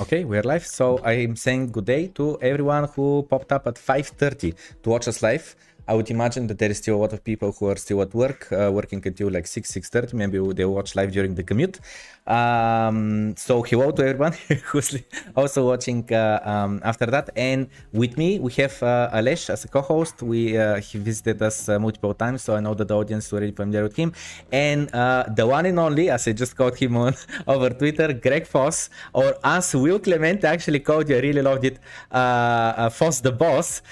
Okay, we're live. So I'm saying good day to everyone who popped up at 5:30 to watch us live. I would imagine that there is still a lot of people who are still at work, uh, working until like 6, 6.30. Maybe they watch live during the commute. Um, so hello to everyone who's also watching uh, um, after that. And with me, we have uh, Alesh as a co-host. We uh, He visited us uh, multiple times, so I know that the audience is already familiar with him. And uh, the one and only, as I just called him on over Twitter, Greg Foss, or as Will Clemente actually called you, I really loved it, uh, Foss the boss,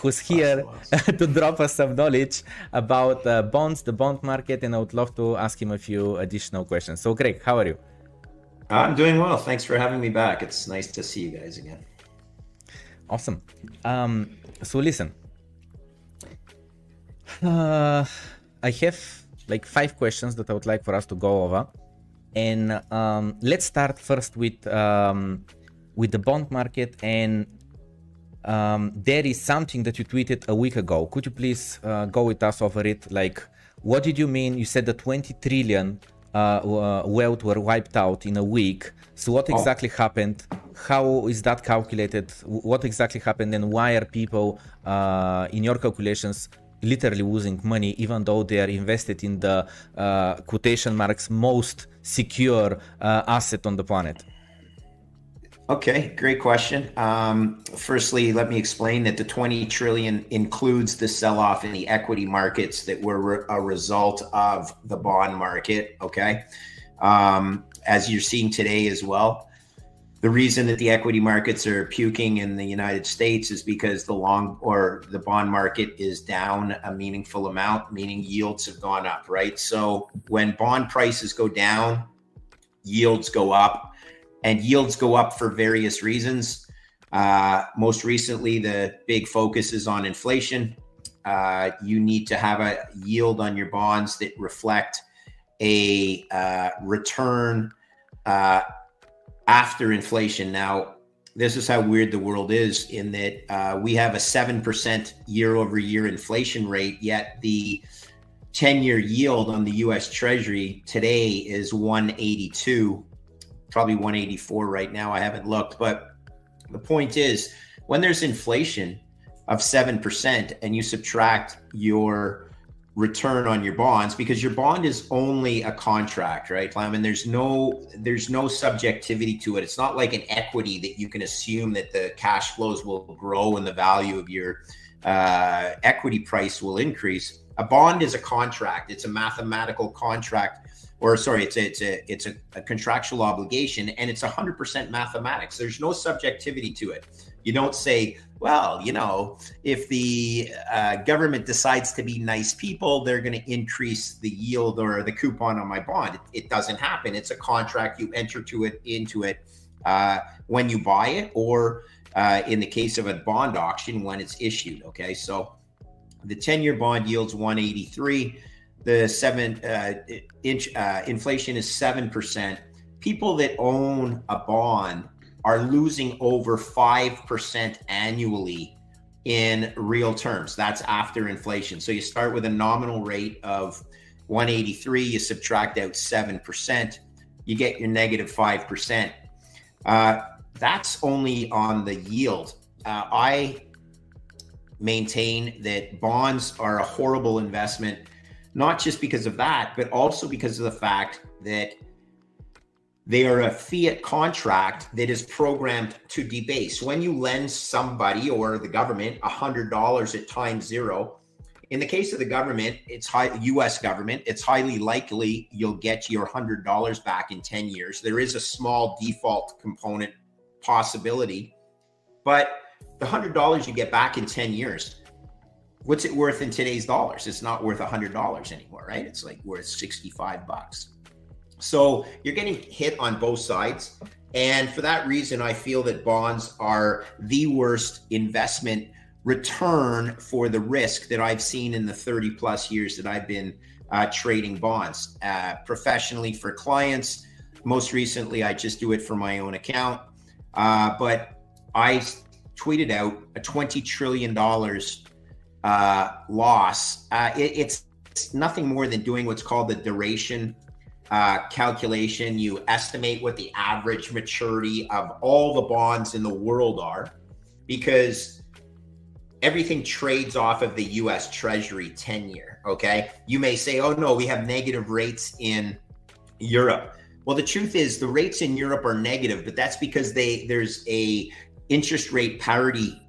who's here to drop us some knowledge about uh, bonds, the bond market, and I would love to ask him a few additional questions. So, Greg, how are you? I'm doing well. Thanks for having me back. It's nice to see you guys again. Awesome. Um, so, listen, uh, I have like five questions that I would like for us to go over, and um, let's start first with um, with the bond market and um, there is something that you tweeted a week ago. Could you please uh, go with us over it? Like, what did you mean? You said that 20 trillion uh, uh, wealth were wiped out in a week. So, what oh. exactly oh. happened? How is that calculated? What exactly happened? And why are people, uh, in your calculations, literally losing money, even though they are invested in the uh, quotation marks most secure uh, asset on the planet? Okay, great question. Um, firstly, let me explain that the 20 trillion includes the sell-off in the equity markets that were re- a result of the bond market. Okay, um, as you're seeing today as well. The reason that the equity markets are puking in the United States is because the long or the bond market is down a meaningful amount, meaning yields have gone up, right? So when bond prices go down, yields go up and yields go up for various reasons. Uh, most recently, the big focus is on inflation. Uh, you need to have a yield on your bonds that reflect a uh, return uh, after inflation. Now, this is how weird the world is in that uh, we have a 7% year over year inflation rate, yet the 10 year yield on the US Treasury today is 182 probably 184 right now. I haven't looked, but the point is when there's inflation of 7% and you subtract your return on your bonds because your bond is only a contract right I mean there's no there's no subjectivity to it. It's not like an equity that you can assume that the cash flows will grow and the value of your uh, equity price will increase. A bond is a contract. It's a mathematical contract or sorry, it's a, it's a it's a, a contractual obligation, and it's hundred percent mathematics. There's no subjectivity to it. You don't say, well, you know, if the uh, government decides to be nice people, they're going to increase the yield or the coupon on my bond. It, it, doesn't happen. It's a contract. You enter to it into it uh, when you buy it, or uh, in the case of a bond auction when it's issued. Okay, so the ten-year bond yields 183 the seven uh, inch uh, inflation is seven percent. People that own a bond are losing over five percent annually in real terms. That's after inflation. So you start with a nominal rate of 183. You subtract out seven percent, you get your negative five percent. Uh, that's only on the yield. Uh, I maintain that bonds are a horrible investment not just because of that, but also because of the fact that they are a fiat contract that is programmed to debase. When you lend somebody or the government $100 at time zero, in the case of the government, it's high US government, it's highly likely you'll get your $100 back in 10 years. There is a small default component possibility, but the $100 you get back in 10 years what's it worth in today's dollars? It's not worth a hundred dollars anymore, right? It's like worth 65 bucks. So you're getting hit on both sides. And for that reason, I feel that bonds are the worst investment return for the risk that I've seen in the 30 plus years that I've been uh, trading bonds uh, professionally for clients. Most recently, I just do it for my own account. Uh, but I tweeted out a $20 trillion uh, loss, uh, it, it's, it's nothing more than doing what's called the duration uh, calculation, you estimate what the average maturity of all the bonds in the world are, because everything trades off of the US Treasury 10 year. Okay. You may say, oh no, we have negative rates in Europe. Well, the truth is the rates in Europe are negative, but that's because they there's a interest rate parity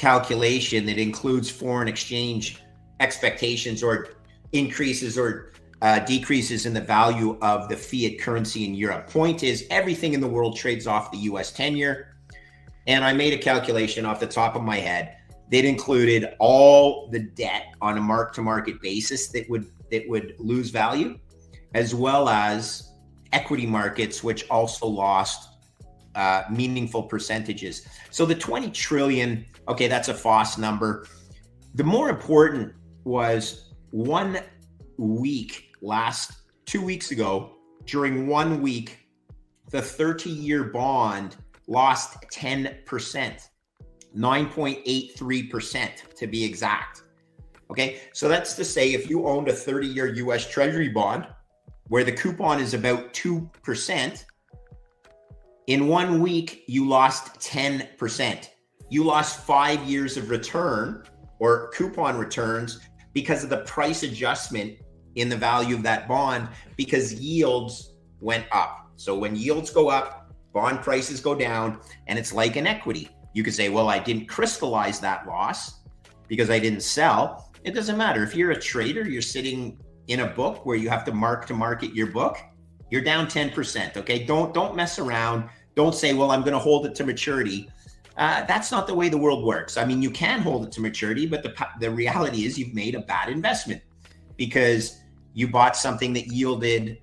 calculation that includes foreign exchange expectations or increases or uh, decreases in the value of the fiat currency in Europe. Point is, everything in the world trades off the US 10 year. And I made a calculation off the top of my head that included all the debt on a mark to market basis that would that would lose value, as well as equity markets, which also lost uh, meaningful percentages. So the 20 trillion, okay, that's a FOSS number. The more important was one week last two weeks ago, during one week, the 30 year bond lost 10%, 9.83% to be exact. Okay, so that's to say if you owned a 30 year US Treasury bond where the coupon is about 2%, in one week, you lost 10%. You lost five years of return or coupon returns because of the price adjustment in the value of that bond because yields went up. So when yields go up, bond prices go down, and it's like an equity. You could say, well, I didn't crystallize that loss because I didn't sell. It doesn't matter. If you're a trader, you're sitting in a book where you have to mark to market your book, you're down 10%. Okay. Don't don't mess around. Don't say, well, I'm going to hold it to maturity. Uh, that's not the way the world works. I mean, you can hold it to maturity, but the the reality is you've made a bad investment because you bought something that yielded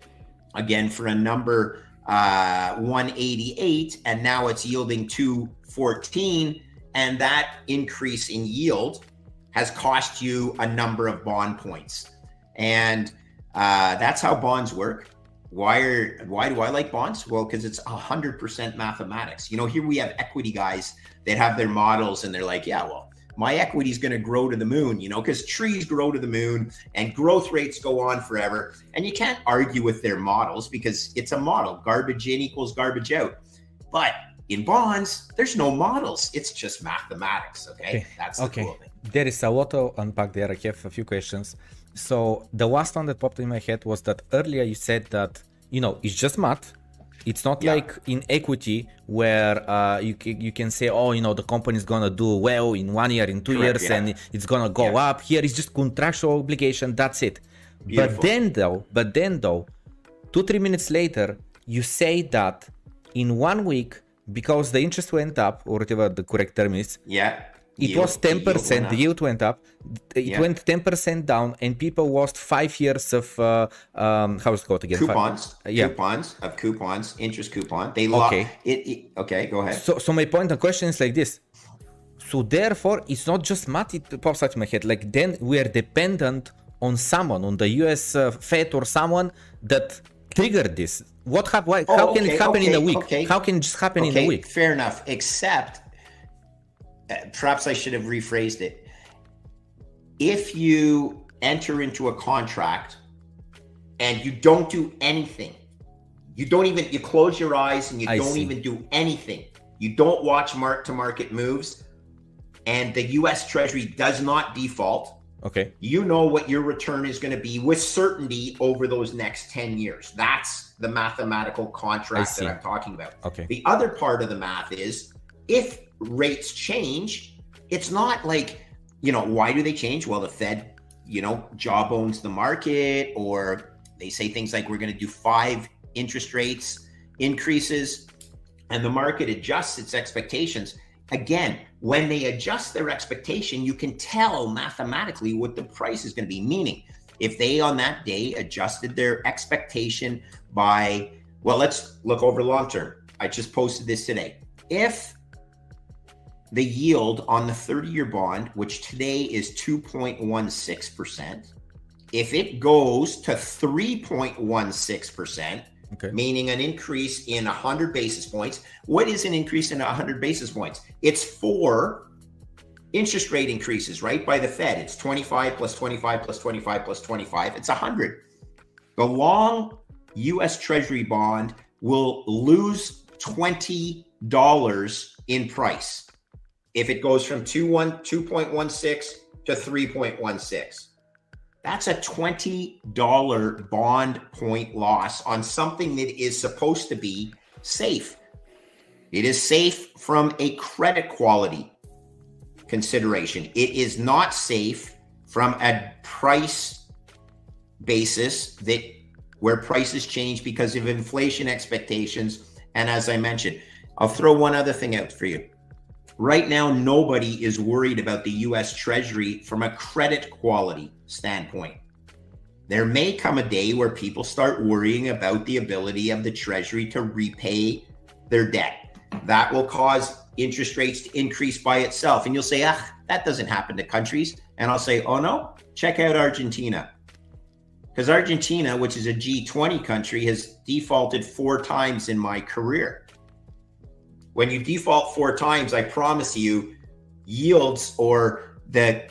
again for a number uh, 188 and now it's yielding 214 and that increase in yield has cost you a number of bond points and uh, that's how bonds work why are why do i like bonds? Well because it's a 100% mathematics. You know here we have equity guys that have their models and they're like yeah well my equity is going to grow to the moon you know because trees grow to the moon and growth rates go on forever. And you can't argue with their models because it's a model. Garbage in equals garbage out. But in bonds there's no models. It's just mathematics okay, okay. that's the okay. cool thing. there is a lot to unpack there i have a few questions so the last one that popped in my head was that earlier you said that you know it's just math. It's not yeah. like in equity where uh, you you can say, oh, you know, the company is gonna do well in one year, in two Correct, years, yeah. and it's gonna go yeah. up. Here it's just contractual obligation. That's it. Beautiful. But then though, but then though, two three minutes later, you say that in one week because the interest went up or whatever the correct term is. Yeah it yield, was 10% the yield went up. It yeah. went 10% down and people lost five years of uh, um, how's it called again? Coupons. Five, yeah. coupons of coupons interest coupon. They lost okay. It, it, okay go ahead. So so my point the question is like this. So therefore it's not just math it pops out in my head. Like then we are dependent on someone on the us uh, fed or someone that triggered this. What hap- why, oh, how can it happen okay, in a week? okay. how can it just happen in a week? fair enough. Except perhaps I should have rephrased it. If you enter into a contract and you don't do anything, you don't even you close your eyes and you I don't see. even do anything. You don't watch mark to market moves and the US Treasury does not default. Okay. You know what your return is going to be with certainty over those next 10 years. That's the mathematical contract that I'm talking about. Okay. The other part of the math is if rates change, it's not like, you know, why do they change? Well, the Fed, you know, jawbones the market, or they say things like we're going to do five interest rates increases, and the market adjusts its expectations. Again, when they adjust their expectation, you can tell mathematically what the price is going to be. Meaning, if they on that day adjusted their expectation by, well, let's look over long term. I just posted this today. If the yield on the 30 year bond, which today is 2.16%, if it goes to 3.16%, okay. meaning an increase in 100 basis points, what is an increase in 100 basis points? It's four interest rate increases, right? By the Fed. It's 25 plus 25 plus 25 plus 25. It's 100. The long US Treasury bond will lose $20 in price if it goes from 2.16 to 3.16. That's a $20 bond point loss on something that is supposed to be safe. It is safe from a credit quality consideration. It is not safe from a price basis that where prices change because of inflation expectations. And as I mentioned, I'll throw one other thing out for you. Right now, nobody is worried about the US Treasury from a credit quality standpoint. There may come a day where people start worrying about the ability of the Treasury to repay their debt. That will cause interest rates to increase by itself. And you'll say, ah, that doesn't happen to countries. And I'll say, oh no, check out Argentina. Because Argentina, which is a G20 country, has defaulted four times in my career. When you default four times, I promise you, yields or the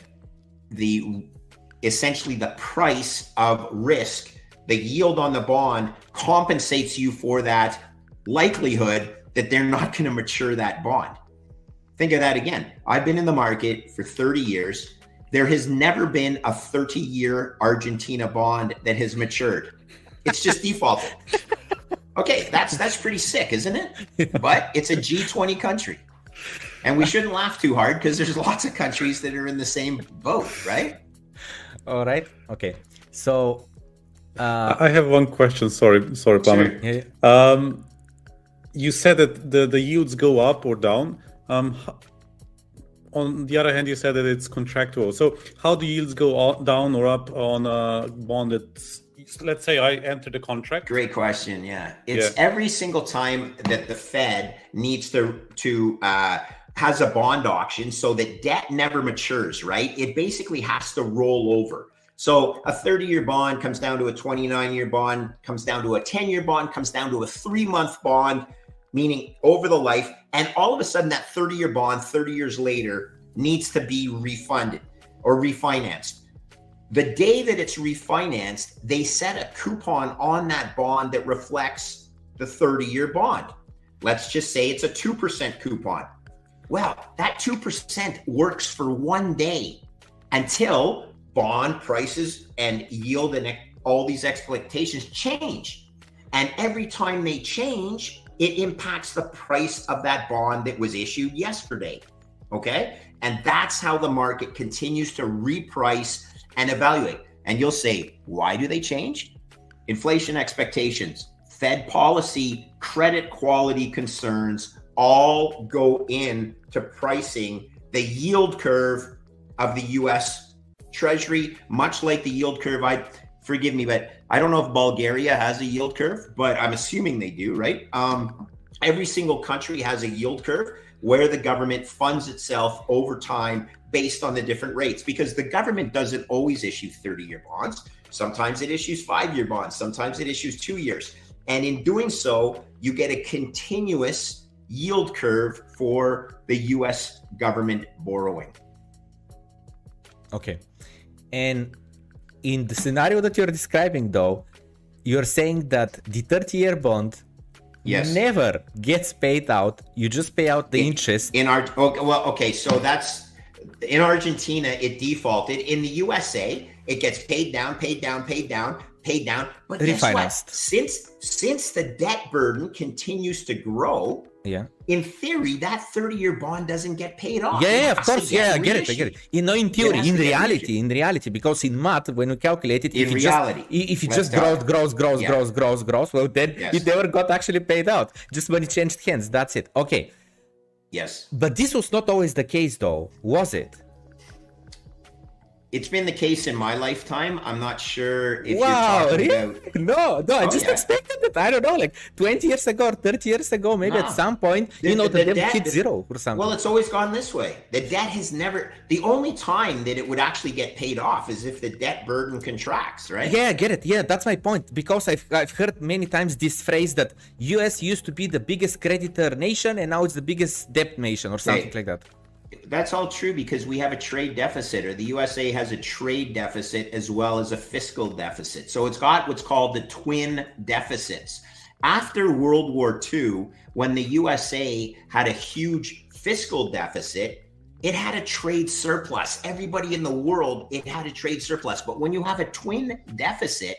the essentially the price of risk, the yield on the bond compensates you for that likelihood that they're not going to mature that bond. Think of that again. I've been in the market for 30 years. There has never been a 30 year Argentina bond that has matured. It's just defaulted. Okay, that's that's pretty sick, isn't it? But it's a G20 country. And we shouldn't laugh too hard because there's lots of countries that are in the same boat, right? All right. Okay. So uh, I have one question. Sorry, sorry, Plamen. Sure. Yeah. Um, you said that the, the yields go up or down. Um, on the other hand, you said that it's contractual. So how do yields go down or up on a bond that's let's say I enter the contract? Great question. Yeah, it's yeah. every single time that the Fed needs to to uh, has a bond auction, so that debt never matures. Right? It basically has to roll over. So a 30 year bond comes down to a 29 year bond, comes down to a 10 year bond, comes down to a three month bond, meaning over the life. And all of a sudden, that 30 year bond, 30 years later, needs to be refunded or refinanced. The day that it's refinanced, they set a coupon on that bond that reflects the 30 year bond. Let's just say it's a 2% coupon. Well, that 2% works for one day until bond prices and yield and all these expectations change. And every time they change, it impacts the price of that bond that was issued yesterday. Okay. And that's how the market continues to reprice and evaluate. And you'll say, why do they change? Inflation expectations, Fed policy, credit quality concerns all go into pricing the yield curve of the US Treasury, much like the yield curve. I forgive me, but I don't know if Bulgaria has a yield curve, but I'm assuming they do, right? Um, every single country has a yield curve where the government funds itself over time based on the different rates because the government doesn't always issue 30 year bonds. Sometimes it issues five year bonds, sometimes it issues two years. And in doing so, you get a continuous yield curve for the US government borrowing. Okay. And in the scenario that you're describing, though, you're saying that the 30 year bond yes. never gets paid out. You just pay out the in, interest. In our okay, well, okay, so that's in Argentina. It defaulted. In the USA, it gets paid down, paid down, paid down, paid down. But guess what? Since since the debt burden continues to grow, yeah. In theory, that 30 year bond doesn't get paid off. Yeah, yeah of course. Yeah, I get it. I get it. You know, in theory, in reality, in reality, because in math, when we calculate it, in if reality, just, if it just grows, grows, grows, yeah. grows, grows, grows, well, then yes. it never got actually paid out. Just when it changed hands. That's it. Okay. Yes. But this was not always the case, though, was it? It's been the case in my lifetime. I'm not sure if wow, you're talking really? about. No, no, I oh, just yeah. expected it. I don't know, like 20 years ago or 30 years ago, maybe at ah. some point, the, you know, the, the debt hit zero or something. Well, it's always gone this way. The debt has never. The only time that it would actually get paid off is if the debt burden contracts, right? Yeah, I get it. Yeah, that's my point. Because I've I've heard many times this phrase that U.S. used to be the biggest creditor nation and now it's the biggest debt nation or something like that. That's all true because we have a trade deficit, or the USA has a trade deficit as well as a fiscal deficit. So it's got what's called the twin deficits. After World War II, when the USA had a huge fiscal deficit, it had a trade surplus. Everybody in the world, it had a trade surplus. But when you have a twin deficit,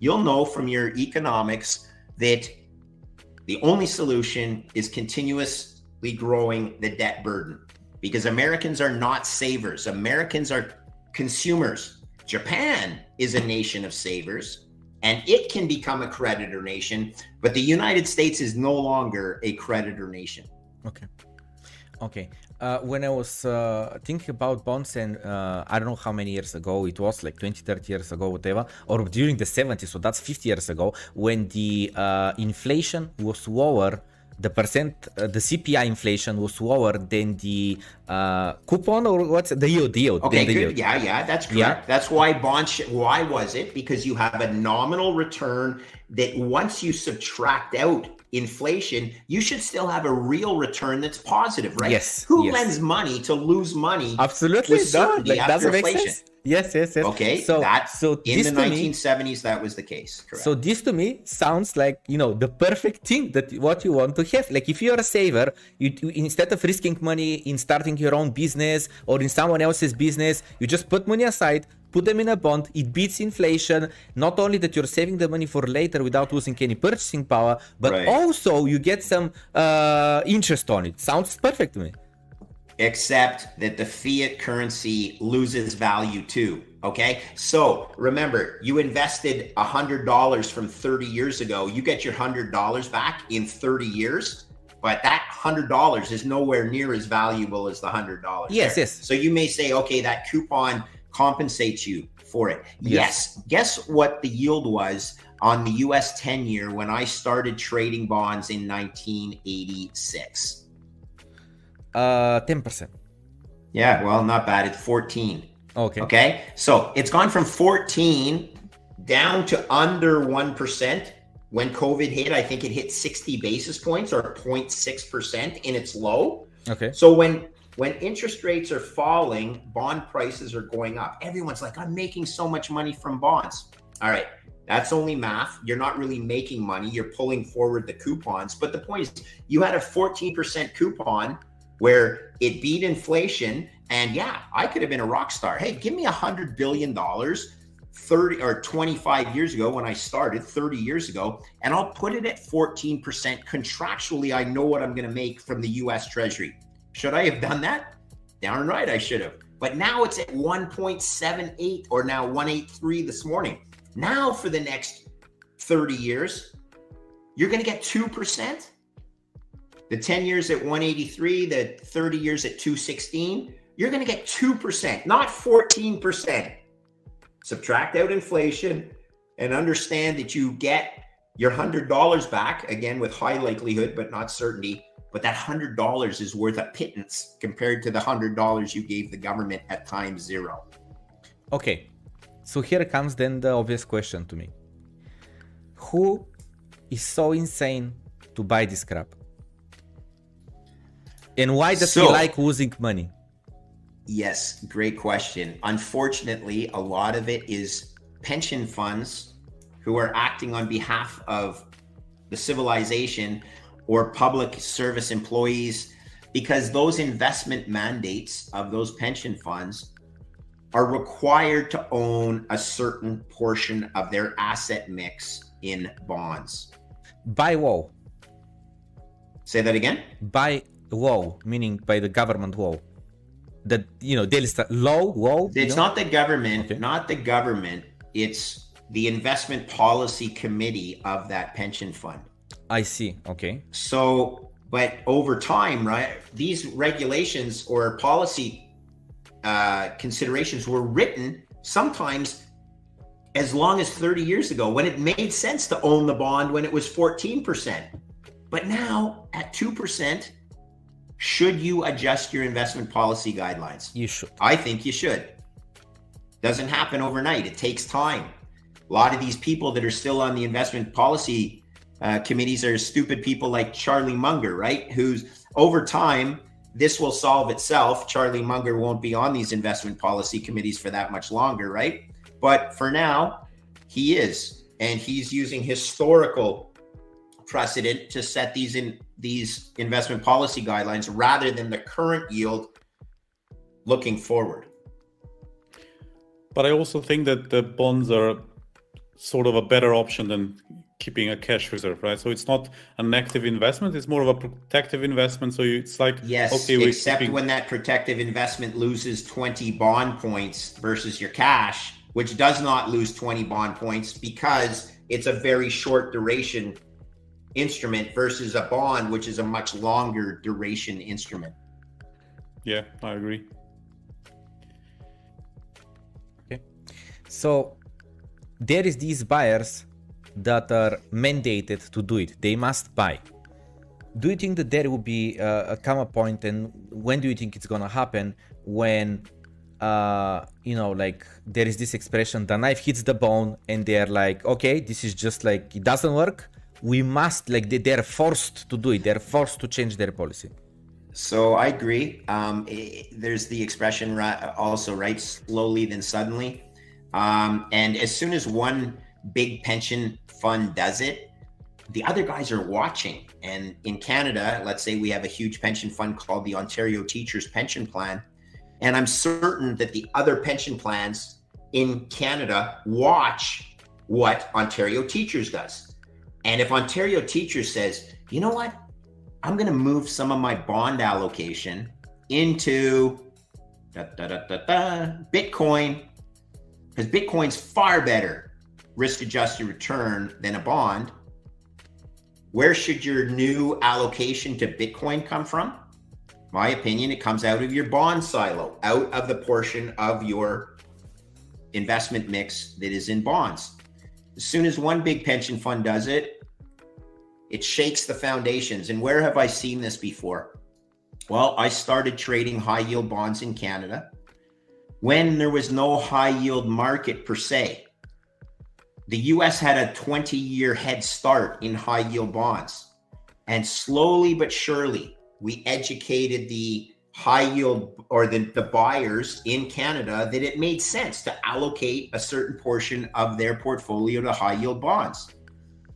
you'll know from your economics that the only solution is continuously growing the debt burden because Americans are not savers. Americans are consumers. Japan is a nation of savers and it can become a creditor nation, but the United States is no longer a creditor nation. Okay. Okay. Uh, when I was uh, thinking about bonds, and uh, I don't know how many years ago it was, like 20, 30 years ago, whatever, or during the 70s, so that's 50 years ago, when the uh, inflation was lower the percent, uh, the CPI inflation was lower than the uh, coupon or what's the yield? The yield. Okay, good. Yield. Yeah, yeah, that's correct. Yeah. That's why bond. Sh- why was it? Because you have a nominal return that once you subtract out inflation, you should still have a real return that's positive, right? Yes. Who yes. lends money to lose money? Absolutely. With certainty like, after inflation? Sense. Yes, yes, yes. Okay, so that so in the 1970s me, that was the case. Correct. So this to me sounds like you know the perfect thing that what you want to have. Like if you're a saver, you, you instead of risking money in starting your own business or in someone else's business, you just put money aside, put them in a bond. It beats inflation. Not only that you're saving the money for later without losing any purchasing power, but Right. also you get some uh, interest on it. Sounds perfect to me. Except that the fiat currency loses value too. Okay. So remember, you invested a hundred dollars from 30 years ago. You get your hundred dollars back in 30 years, but that hundred dollars is nowhere near as valuable as the hundred dollars. Yes, there. yes. So you may say, okay, that coupon compensates you for it. Yes. yes. Guess what the yield was on the US 10 year when I started trading bonds in 1986? Uh, ten percent. Yeah, well, not bad. It's 14. Okay. Okay. So it's gone from 14 down to under 1%. When COVID hit, I think it hit 60 basis points or 0.6% in its low. Okay. So when when interest rates are falling, bond prices are going up. Everyone's like, I'm making so much money from bonds. All right. That's only math. You're not really making money. You're pulling forward the coupons. But the point is, you had a 14% coupon where it beat inflation. And yeah, I could have been a rock star. Hey, give me a hundred billion dollars 30 or 25 years ago when I started 30 years ago, and I'll put it at 14% contractually. I know what I'm going to make from the US Treasury. Should I have done that? Darn right, I should have. But now it's at 1.78 or now 183 this morning. Now for the next 30 years, you're going to get 2%. The 10 years at 183, the 30 years at 216, you're going to get 2%, not 14%. Subtract out inflation and understand that you get your $100 back, again, with high likelihood, but not certainty. But that $100 is worth a pittance compared to the $100 you gave the government at time zero. Okay, so here comes then the obvious question to me. Who is so insane to buy this crap? And why does he like losing money? Yes, great question. Unfortunately, a lot of it is pension funds who are acting on behalf of the civilization or public service employees because those investment mandates of those pension funds are required to own a certain portion of their asset mix in bonds. By law. Say that again? By law, meaning by the government law. That, you know, is a law, law. It's know? not the government, Okay. not the government. It's the investment policy committee of that pension fund. I see. Okay. So, but over time, right, these regulations or policy uh, considerations were written sometimes as long as 30 years ago when it made sense to own the bond when it was 14%. But now at 2%, should you adjust your investment policy guidelines? You should. I think you should. Doesn't happen overnight. It takes time. A lot of these people that are still on the investment policy uh, committees are stupid people like Charlie Munger, right? Who's over time this will solve itself. Charlie Munger won't be on these investment policy committees for that much longer, right? But for now, he is, and he's using historical precedent to set these in these investment policy guidelines rather than the current yield looking forward. But I also think that the bonds are sort of a better option than keeping a cash reserve, right? So it's not an active investment; it's more of a protective investment. So it's like yes, okay, except keeping... when that protective investment loses twenty bond points versus your cash, which does not lose twenty bond points because it's a very short duration instrument versus a bond, which is a much longer duration instrument. Yeah, I agree. Okay, so there is these buyers that are mandated to do it. They must buy. Do you think that there will be uh, a comma point, and when do you think it's gonna happen? When uh, you know, like there is this expression, the knife hits the bone, and they're like, okay, this is just like it doesn't work. We must like they, they're forced to do it. They're forced to change their policy. So I agree. Um, it, there's the expression right, also, right? Slowly, then suddenly. Um, and as soon as one big pension fund does it, the other guys are watching. And in Canada, let's say we have a huge pension fund called the Ontario Teachers Pension Plan. And I'm certain that the other pension plans in Canada watch what Ontario Teachers does. And if Ontario Teacher says, you know what, I'm going to move some of my bond allocation into da, da, da, Bitcoin because Bitcoin's far better risk adjusted return than a bond. Where should your new allocation to Bitcoin come from? My opinion, it comes out of your bond silo, out of the portion of your investment mix that is in bonds. As soon as one big pension fund does it, it shakes the foundations. And where have I seen this before? Well, I started trading high yield bonds in Canada when there was no high yield market per se. The US had a 20 year head start in high yield bonds. And slowly but surely, we educated the high yield or the, the buyers in Canada that it made sense to allocate a certain portion of their portfolio to high yield bonds.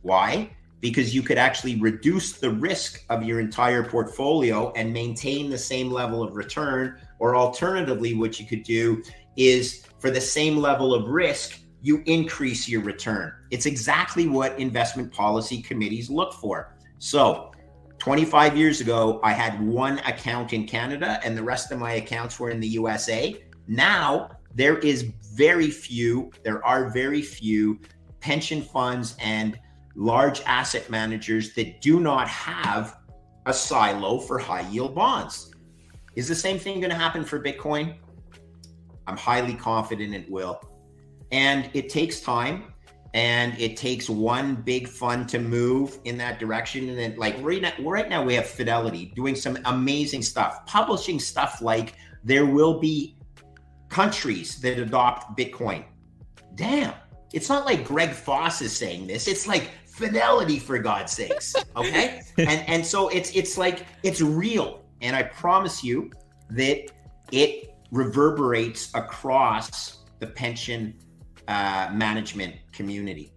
Why? Because you could actually reduce the risk of your entire portfolio and maintain the same level of return or alternatively, what you could do is for the same level of risk, you increase your return. It's exactly what investment policy committees look for. So, 25 years ago, I had one account in Canada and the rest of my accounts were in the USA. Now, there is very few, there are very few pension funds and large asset managers that do not have a silo for high yield bonds. Is the same thing going to happen for Bitcoin? I'm highly confident it will. And it takes time and it takes one big fund to move in that direction. And then, like right now, right now, we have Fidelity doing some amazing stuff, publishing stuff like there will be countries that adopt Bitcoin. Damn, it's not like Greg Foss is saying this. It's like Fidelity, for God's sakes. Okay, and and so it's it's like it's real. And I promise you that it reverberates across the pension uh, management community.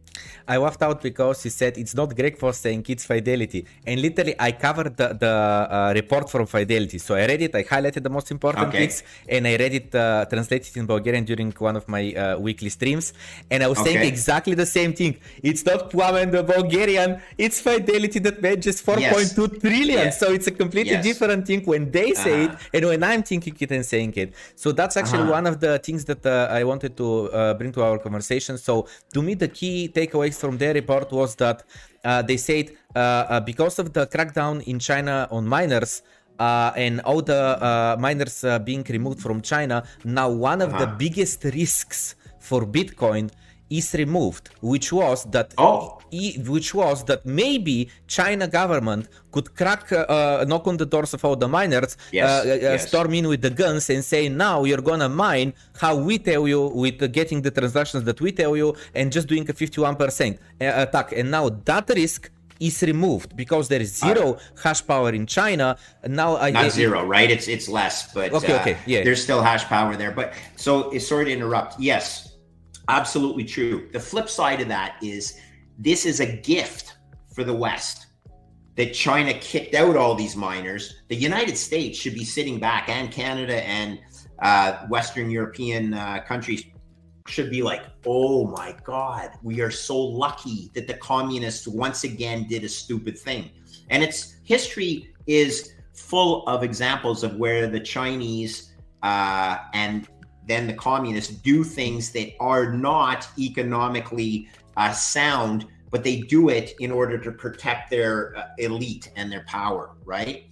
I laughed out because he said it's not Greg Foss saying it's Fidelity, and literally I covered the, the uh, report from Fidelity. So I read it, I highlighted the most important okay. things, and I read it uh, translated in Bulgarian during one of my uh, weekly streams, and I was okay. saying exactly the same thing. It's not Plamen the Bulgarian, it's Fidelity that manages 4.2 yes. trillion. Yes. So it's a completely yes. different thing when they say uh-huh. it and when I'm thinking it and saying it. So that's actually uh-huh. one of the things that uh, I wanted to uh, bring to our conversation. So to me, the key takeaways from their report was that uh, they said uh, uh, because of the crackdown in China on miners, uh, and all the uh, miners uh, being removed from China, now one of uh-huh. the biggest risks for Bitcoin is removed, which was that oh. which was that maybe China government could crack uh, uh, knock on the doors of all the miners, yes. Uh, uh, yes. storm in with the guns and say now you're gonna mine how we tell you with getting the transactions that we tell you and just doing a 51% uh, attack. And now that risk is removed because there is zero uh, hash power in China. Now I not zero, right? It's it's less, but okay, uh, okay, yeah. There's still hash power there, but so sorry to interrupt. Yes, absolutely true. The flip side of that is this is a gift for the West that China kicked out all these miners. The United States should be sitting back, and Canada and uh, Western European uh, countries should be like, oh my God, we are so lucky that the communists once again did a stupid thing. And its history is full of examples of where the Chinese uh, and then the communists do things that are not economically uh, sound, but they do it in order to protect their uh, elite and their power, right?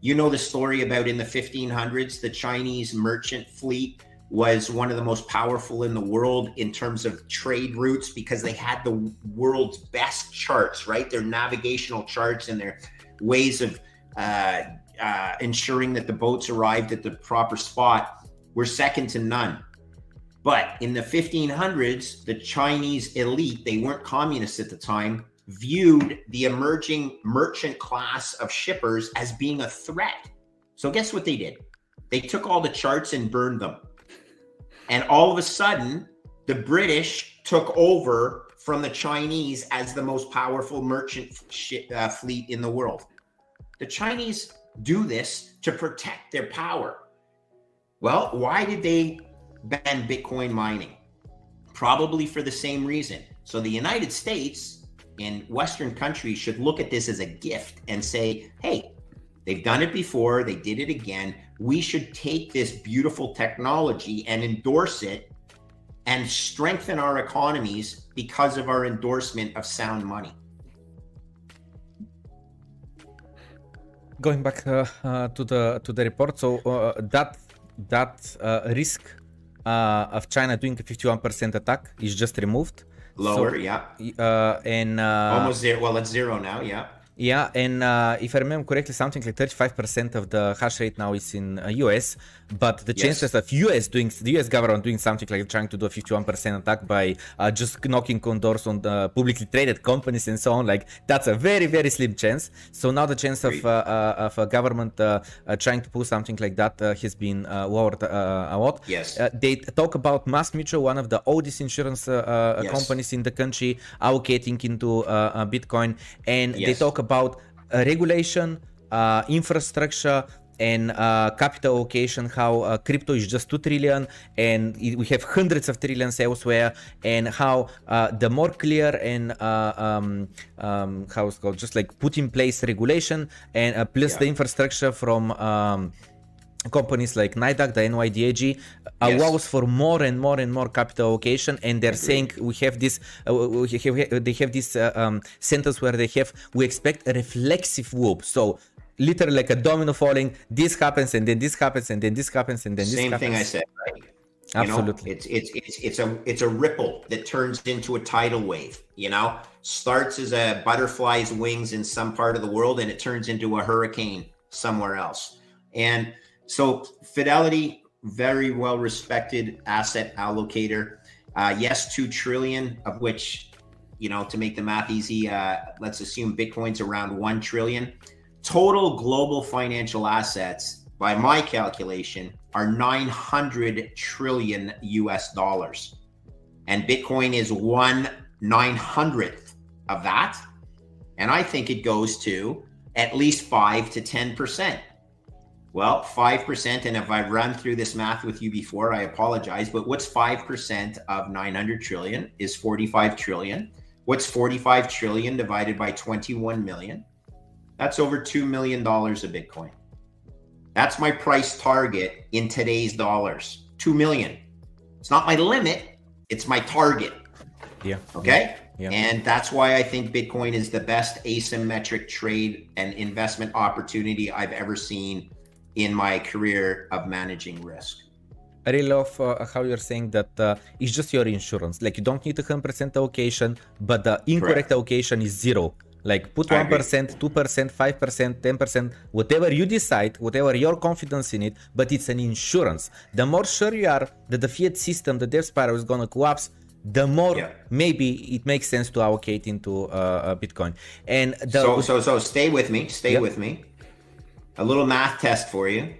You know the story about in the 1500s, the Chinese merchant fleet was one of the most powerful in the world in terms of trade routes because they had the world's best charts, right? Their navigational charts and their ways of uh, uh, ensuring that the boats arrived at the proper spot were second to none. But in the 1500s, the Chinese elite, they weren't communists at the time, viewed the emerging merchant class of shippers as being a threat. So, guess what they did? They took all the charts and burned them and all of a sudden, the British took over from the Chinese as the most powerful merchant uh, fleet in the world. The Chinese do this to protect their power. Well, why did they ban Bitcoin mining? Probably for the same reason. So the United States and Western countries should look at this as a gift and say, hey, they've done it before, they did it again we should take this beautiful technology and endorse it and strengthen our economies because of our endorsement of sound money. Going back uh, uh, to the to the report, so uh, that that uh, risk uh, of China doing a 51% attack is just removed. Lower, so, yeah. Uh, and almost zero. Well, it's zero now. Yeah. Yeah, and uh, if I remember correctly, something like 35% of the hash rate now is in uh, US, but the chances of US doing the US government doing something like trying to do a 51% attack by uh, just knocking on doors on the publicly traded companies and so on, like that's a very very slim chance. So now the chance of uh, uh, of a government uh, trying to pull something like that has been lowered a lot. Yes, they talk about Mass Mutual, one of the oldest insurance yes. companies in the country, allocating into Bitcoin, and yes. they talk about uh, regulation, uh, infrastructure, and uh, capital allocation, how uh, crypto is just 2 trillion and it, we have hundreds of trillions elsewhere, and how uh, the more clear and uh, um, um, how it's called, just like put in place regulation and plus yeah. the infrastructure from. Um, companies like NYDAG, the NYDIG, allows yes. for more and more and more capital allocation. And they're saying we have this, uh, we have, they have this uh, um, sentence where they have, we expect a reflexive whoop. So literally like a domino falling, this happens and then this happens and then this happens and then this Same happens. thing I said, right? Absolutely. Know, it's it's it's it's a it's a ripple that turns into a tidal wave. You know, starts as a butterfly's wings in some part of the world, and it turns into a hurricane somewhere else. And so Fidelity, very well respected asset allocator. Uh, yes, two trillion of which, you know, to make the math easy, uh, let's assume Bitcoin's around one trillion. Total global financial assets, by my calculation, are 900 trillion US dollars, and Bitcoin is one nine hundredth of that. And I think it goes to at least five to ten percent. Well, 5%, and if I've run through this math with you before, I apologize, but what's 5% of 900 trillion is 45 trillion. What's 45 trillion divided by 21 million? That's over $2 million of Bitcoin. That's my price target in today's dollars 2 million. It's not my limit, it's my target. Yeah. Okay. Yeah. And that's why I think Bitcoin is the best asymmetric trade and investment opportunity I've ever seen in my career of managing risk. I really love uh, how you're saying that uh, it's just your insurance. Like you don't need a 100% allocation, but the incorrect Correct. allocation is zero. Like put 1%, 2%, 5%, 10%, whatever you decide, whatever your confidence in it, but it's an insurance. The more sure you are that the fiat system, the death spiral is gonna collapse, the more yeah. maybe it makes sense to allocate into uh, Bitcoin. And the, so, so, so stay with me. Stay with me. A little math test for you.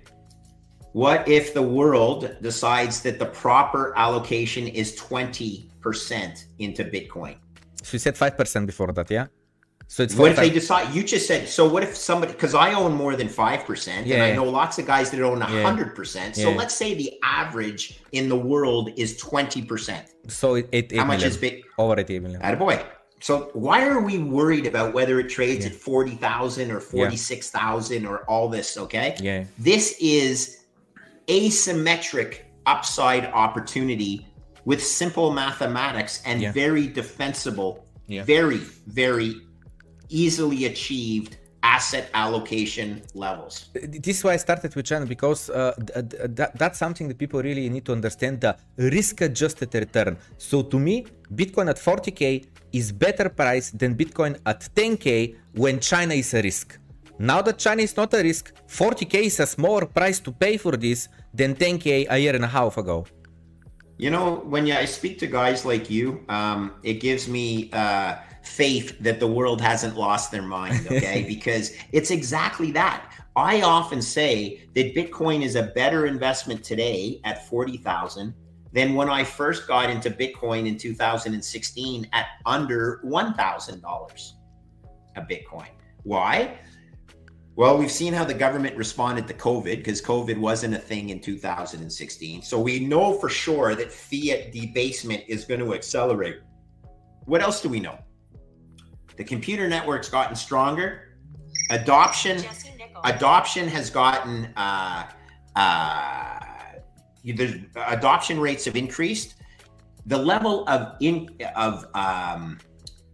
What if the world decides that the proper allocation is 20% into Bitcoin? So you said 5% before that, yeah? So it's what if they decide? You just said so. What if somebody? Because I own more than five percent, yeah, and I know lots of guys that own hundred yeah. percent. So yeah. let's say the average in the world is twenty percent. So it, it how much is big? Over eight million. boy. So why are we worried about whether it trades at forty thousand or forty six thousand or all this? Okay. Yeah. This is asymmetric upside opportunity with simple mathematics and very defensible. Yeah. Very, very easily achieved asset allocation levels. This is why I started with China because uh, th- that's something that people really need to understand the risk adjusted return. So to me, Bitcoin at 40k is better price than Bitcoin at 10k when China is a risk. Now that China is not a risk, 40k is a smaller price to pay for this than 10k a year and a half ago. You know, when I speak to guys like you, um, it gives me. Uh, faith that the world hasn't lost their mind, okay? because it's exactly that. I often say that Bitcoin is a better investment today at 40,000 than when I first got into Bitcoin in 2016 at under $1,000 a Bitcoin. Why? Well, we've seen how the government responded to COVID because COVID wasn't a thing in 2016. So we know for sure that fiat debasement is going to accelerate. What else do we know? The computer network's gotten stronger. Adoption adoption has gotten uh, uh, the adoption rates have increased. The level of in of um,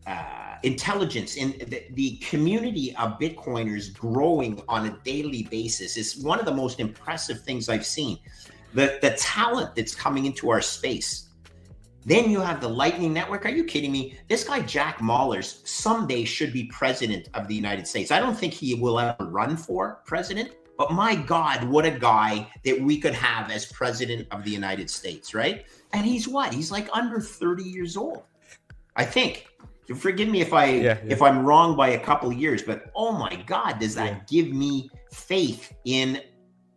uh, intelligence in the, the, community of Bitcoiners growing on a daily basis is one of the most impressive things I've seen. The the talent that's coming into our space then you have the Lightning Network. Are you kidding me? This guy, Jack Mallers, someday should be president of the United States. I don't think he will ever run for president, but my God, what a guy that we could have as president of the United States, right? And he's what? He's like under 30 years old. I think. Forgive me if I yeah, yeah. if I'm wrong by a couple years, but oh my God, does that yeah. give me faith in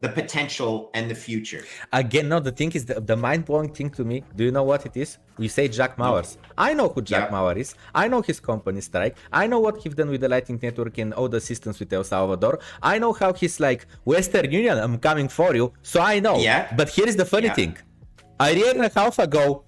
the potential and the future. Again, no, the thing is the, the mind blowing thing to me. Do you know what it is? We say Jack. No. I know who Jack yeah. Is. I know his company Strike. I know what he's done with the Lightning Network and all the systems with El Salvador. I know how he's like Western Union. I'm coming for you. So I know. Yeah. But here is the funny yeah. thing. A year and a half ago,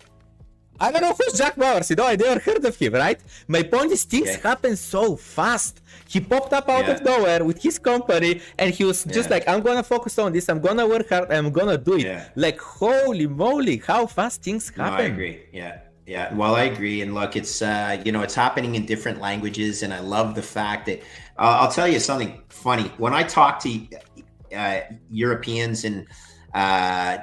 I don't know who's Jack Mallers. You know, I never heard of him, right? My point is, things yeah. happen so fast. He popped up out yeah. of nowhere with his company, and he was just yeah. like, "I'm gonna focus on this. I'm gonna work hard. I'm gonna do it." Like, holy moly, how fast things happen! No, I agree. Yeah. Yeah, well, I agree. And look, it's uh, you know, it's happening in different languages, and I love the fact that uh, I'll tell you something funny. When I talk to uh, Europeans and uh,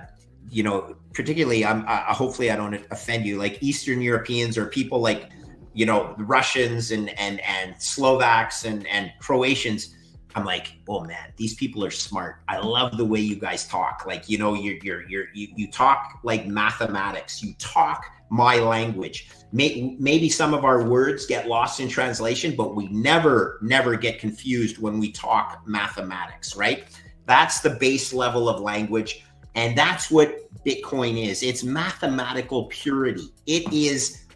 you know, particularly, I'm hopefully I don't offend you, like Eastern Europeans or people like, you know, Russians and and and Slovaks and and Croatians. I'm like, oh man, these people are smart. I love the way you guys talk. Like, you know, you're you're you're you, you talk like mathematics. You talk my language. May, maybe some of our words get lost in translation, but we never never get confused when we talk mathematics, right? That's the base level of language and that's what Bitcoin is it's mathematical purity. It is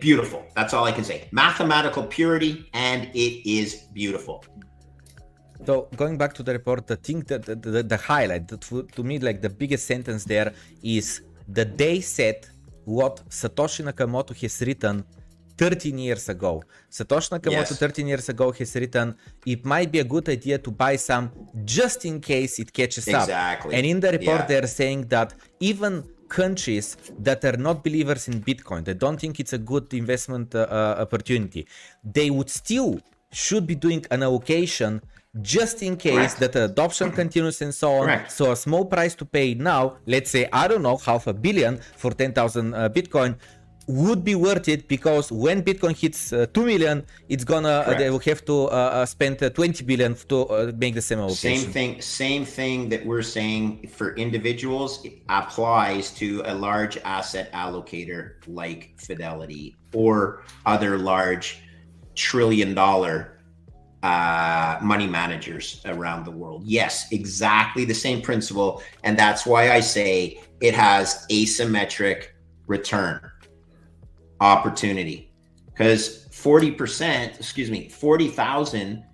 beautiful. That's all I can say. Mathematical purity, and it is beautiful. So going back to the report, the thing that the, the, the highlight that to me like the biggest sentence there is the day said what Satoshi Nakamoto has written 13 years ago. Satoshi Nakamoto yes. 13 years ago has written, it might be a good idea to buy some just in case it catches exactly. up. And in the report, yeah. they're saying that even countries that are not believers in Bitcoin, they don't think it's a good investment uh, uh, opportunity, they would still should be doing an allocation just in case Correct. that adoption continues and so on. Correct. So a small price to pay now, let's say, I don't know, half a billion for 10,000 uh, Bitcoin would be worth it because when Bitcoin hits uh, 2 million, it's gonna uh, they will have to uh, uh spend uh, 20 billion to uh, make the same allocation. Same thing. Same thing that we're saying for individuals applies to a large asset allocator like Fidelity or other large trillion dollar money managers around the world. Yes, exactly the same principle, and that's why I say it has asymmetric return opportunity because 40%, excuse me, 40,000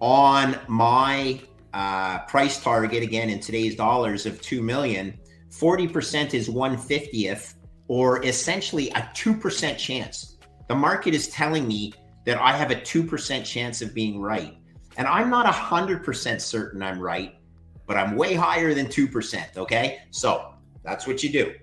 on my uh, price target again in today's dollars of 2 million, 40% is 150th or essentially a 2% chance. The market is telling me that I have a 2% chance of being right. And I'm not 100% certain I'm right, but I'm way higher than 2%. Okay. So that's what you do.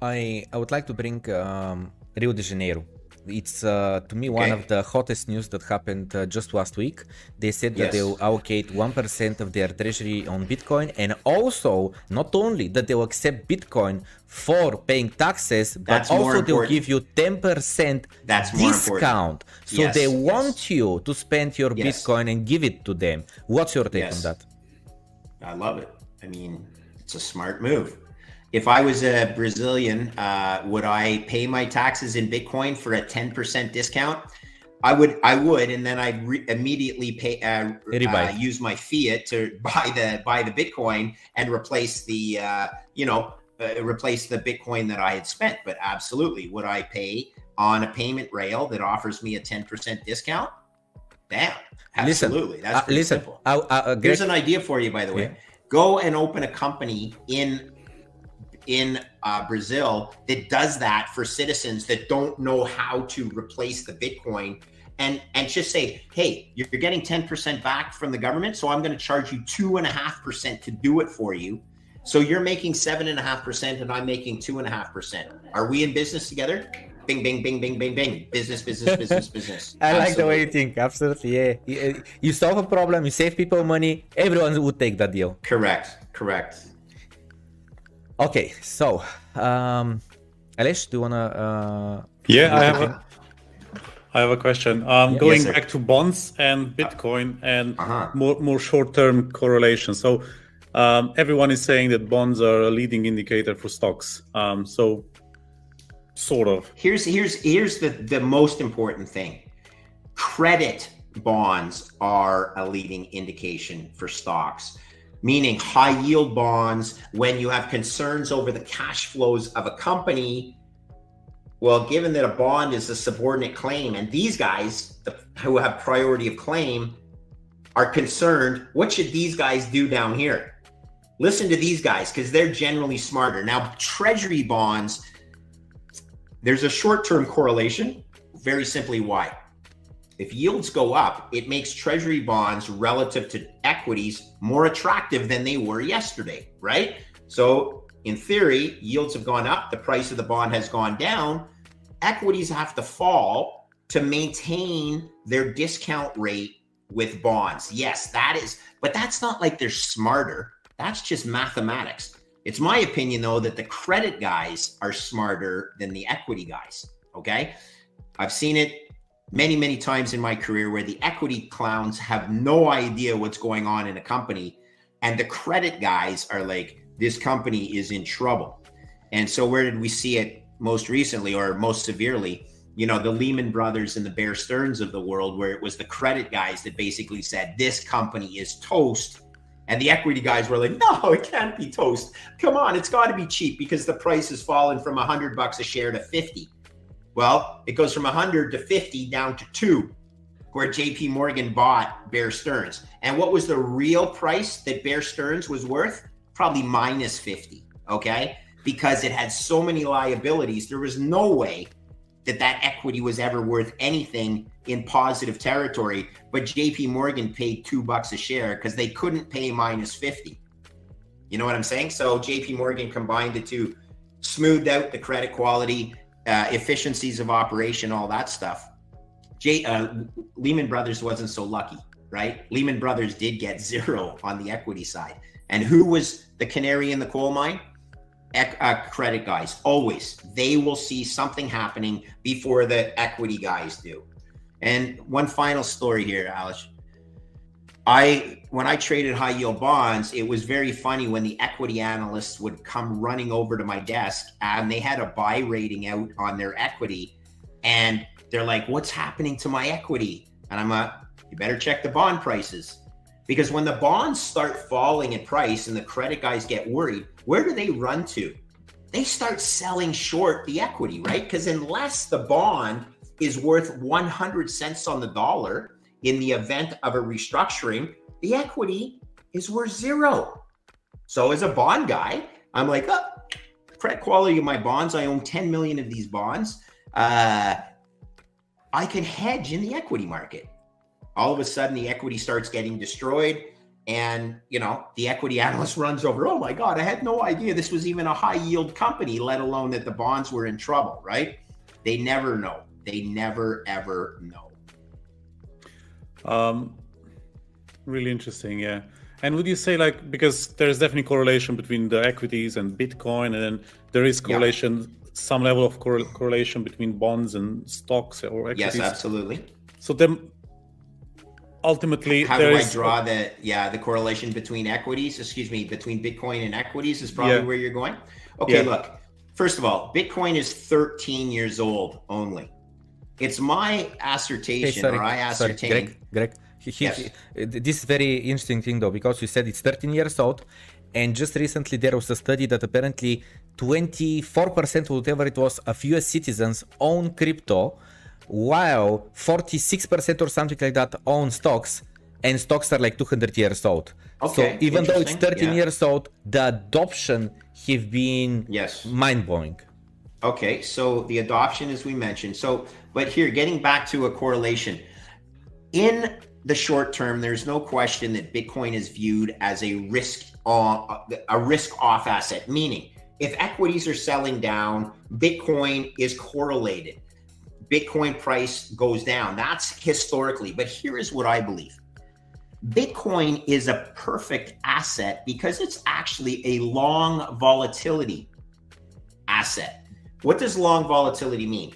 I I would like to bring um, Rio de Janeiro. It's uh, to me one of the hottest news that happened uh, just last week. They said yes. that they will allocate one percent of their treasury on Bitcoin, and also not only that they will accept Bitcoin for paying taxes, but also they'll give you ten percent discount. So yes, they want yes. you to spend your Bitcoin and give it to them. What's your take on that? I love it. I mean, it's a smart move if I was a Brazilian, uh, would I pay my taxes in Bitcoin for a 10% discount? I would, I would, and then I'd re- immediately pay, uh, uh, use my fiat to buy the buy the Bitcoin and replace the, uh, you know, uh, replace the Bitcoin that I had spent. But absolutely, would I pay on a payment rail that offers me a ten percent discount? Damn, absolutely. Listen, That's uh, listen. Simple. Here's an idea for you, by the way. Yeah. Go and open a company in in uh, Brazil that does that for citizens that don't know how to replace the Bitcoin and and just say, hey, you're getting 10% back from the government, so I'm going to charge you two and a half percent to do it for you. So you're making seven and a half percent, and I'm making two and a half percent. Are we in business together? Bing, bing, bing, bing, bing, bing. Business, business, business, business. I Absolutely. like the way you think. Absolutely, yeah. You, you solve a problem, you save people money. Everyone would take that deal. Correct. Correct. Okay, so um, Alesh, do you wanna? Uh, yeah, I have. A, I have a question. Um, yeah, going yes, back to bonds and Bitcoin and uh-huh. more more short term correlation. So um, everyone is saying that bonds are a leading indicator for stocks. Um, so sort of. Here's here's here's the the most important thing. Credit bonds are a leading indication for stocks meaning high yield bonds, when you have concerns over the cash flows of a company. Well, given that a bond is a subordinate claim, and these guys the, who have priority of claim are concerned, what should these guys do down here? Listen to these guys because they're generally smarter. Now, treasury bonds, there's a short term correlation. Very simply, why? If yields go up, it makes treasury bonds relative to equities more attractive than they were yesterday, right? So, in theory, yields have gone up, the price of the bond has gone down. Equities have to fall to maintain their discount rate with bonds. Yes, that is, but that's not like they're smarter. That's just mathematics. It's my opinion, though, that the credit guys are smarter than the equity guys. Okay. I've seen it many, many times in my career where the equity clowns have no idea what's going on in a company. And the credit guys are like, this company is in trouble. And so, where did we see it most recently or most severely? You know, the Lehman Brothers and the Bear Stearns of the world, where it was the credit guys that basically said, this company is toast. And the equity guys were like, no, it can't be toast. Come on, it's got to be cheap because the price has fallen from 100 bucks a share to 50. Well, it goes from 100 to 50 down to two, where JP Morgan bought Bear Stearns. And what was the real price that Bear Stearns was worth? Probably minus 50. Okay. Because it had so many liabilities, there was no way that that equity was ever worth anything in positive territory. But JP Morgan paid two bucks a share because they couldn't pay minus 50. You know what I'm saying? So JP Morgan combined the two, smoothed out the credit quality, uh, efficiencies of operation, all that stuff. Uh, Lehman Brothers wasn't so lucky, right? Lehman Brothers did get zero on the equity side. And who was the canary in the coal mine? uh, credit guys. Always, they will see something happening before the equity guys do. And one final story here, Alice. I when I traded high yield bonds, it was very funny when the equity analysts would come running over to my desk and they had a buy rating out on their equity, and they're like, "What's happening to my equity?" And I'm like, "You better check the bond prices." Because when the bonds start falling in price and the credit guys get worried, where do they run to? They start selling short the equity, right? Because unless the bond is worth 100 cents on the dollar in the event of a restructuring, the equity is worth zero. So as a bond guy, I'm like, oh, credit quality of my bonds. I own 10 million of these bonds. Uh, I can hedge in the equity market. All of a sudden, the equity starts getting destroyed and you know the equity analyst runs over oh my god i had no idea this was even a high yield company let alone that the bonds were in trouble right they never know they never ever know um really interesting yeah and would you say like because there's definitely correlation between the equities and bitcoin and then there is correlation yeah. some level of cor- correlation between bonds and stocks or equities yes absolutely so then ultimately how do i draw the yeah the correlation between equities excuse me between bitcoin and equities is probably yeah. where you're going okay yeah. look first of all bitcoin is 13 years old only it's my assertion hey, sorry, or i ascertain sorry, greg, greg he, he, yes. he, this is very interesting thing though because you said it's 13 years old and just recently there was a study that apparently 24% whatever it was of us citizens own crypto while 46% or something like that own stocks and stocks are like 200 years old. Okay, so even though it's 13 yeah. years old the adoption have been yes. mind-blowing. Okay so the adoption as we mentioned so but here getting back to a correlation in the short term there's no question that bitcoin is viewed as a risk on a risk off asset meaning if equities are selling down bitcoin is correlated Bitcoin price goes down. That's historically. But here is what I believe Bitcoin is a perfect asset because it's actually a long volatility asset. What does long volatility mean?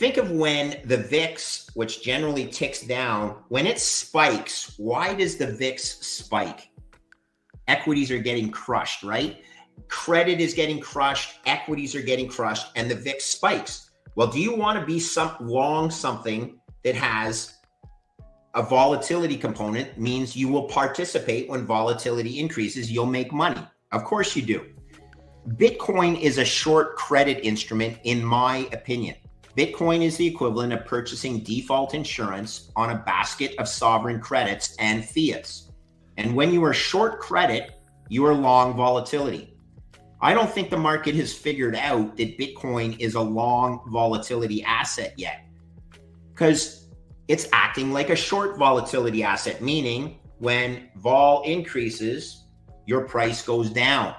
Think of when the VIX, which generally ticks down, when it spikes, why does the VIX spike? Equities are getting crushed, right? Credit is getting crushed, equities are getting crushed, and the VIX spikes. Well, do you want to be some long something that has a volatility component means you will participate when volatility increases, you'll make money. Of course you do. Bitcoin is a short credit instrument in my opinion. Bitcoin is the equivalent of purchasing default insurance on a basket of sovereign credits and fiats. And when you are short credit, you are long volatility. I don't think the market has figured out that Bitcoin is a long volatility asset yet because it's acting like a short volatility asset, meaning when vol increases, your price goes down.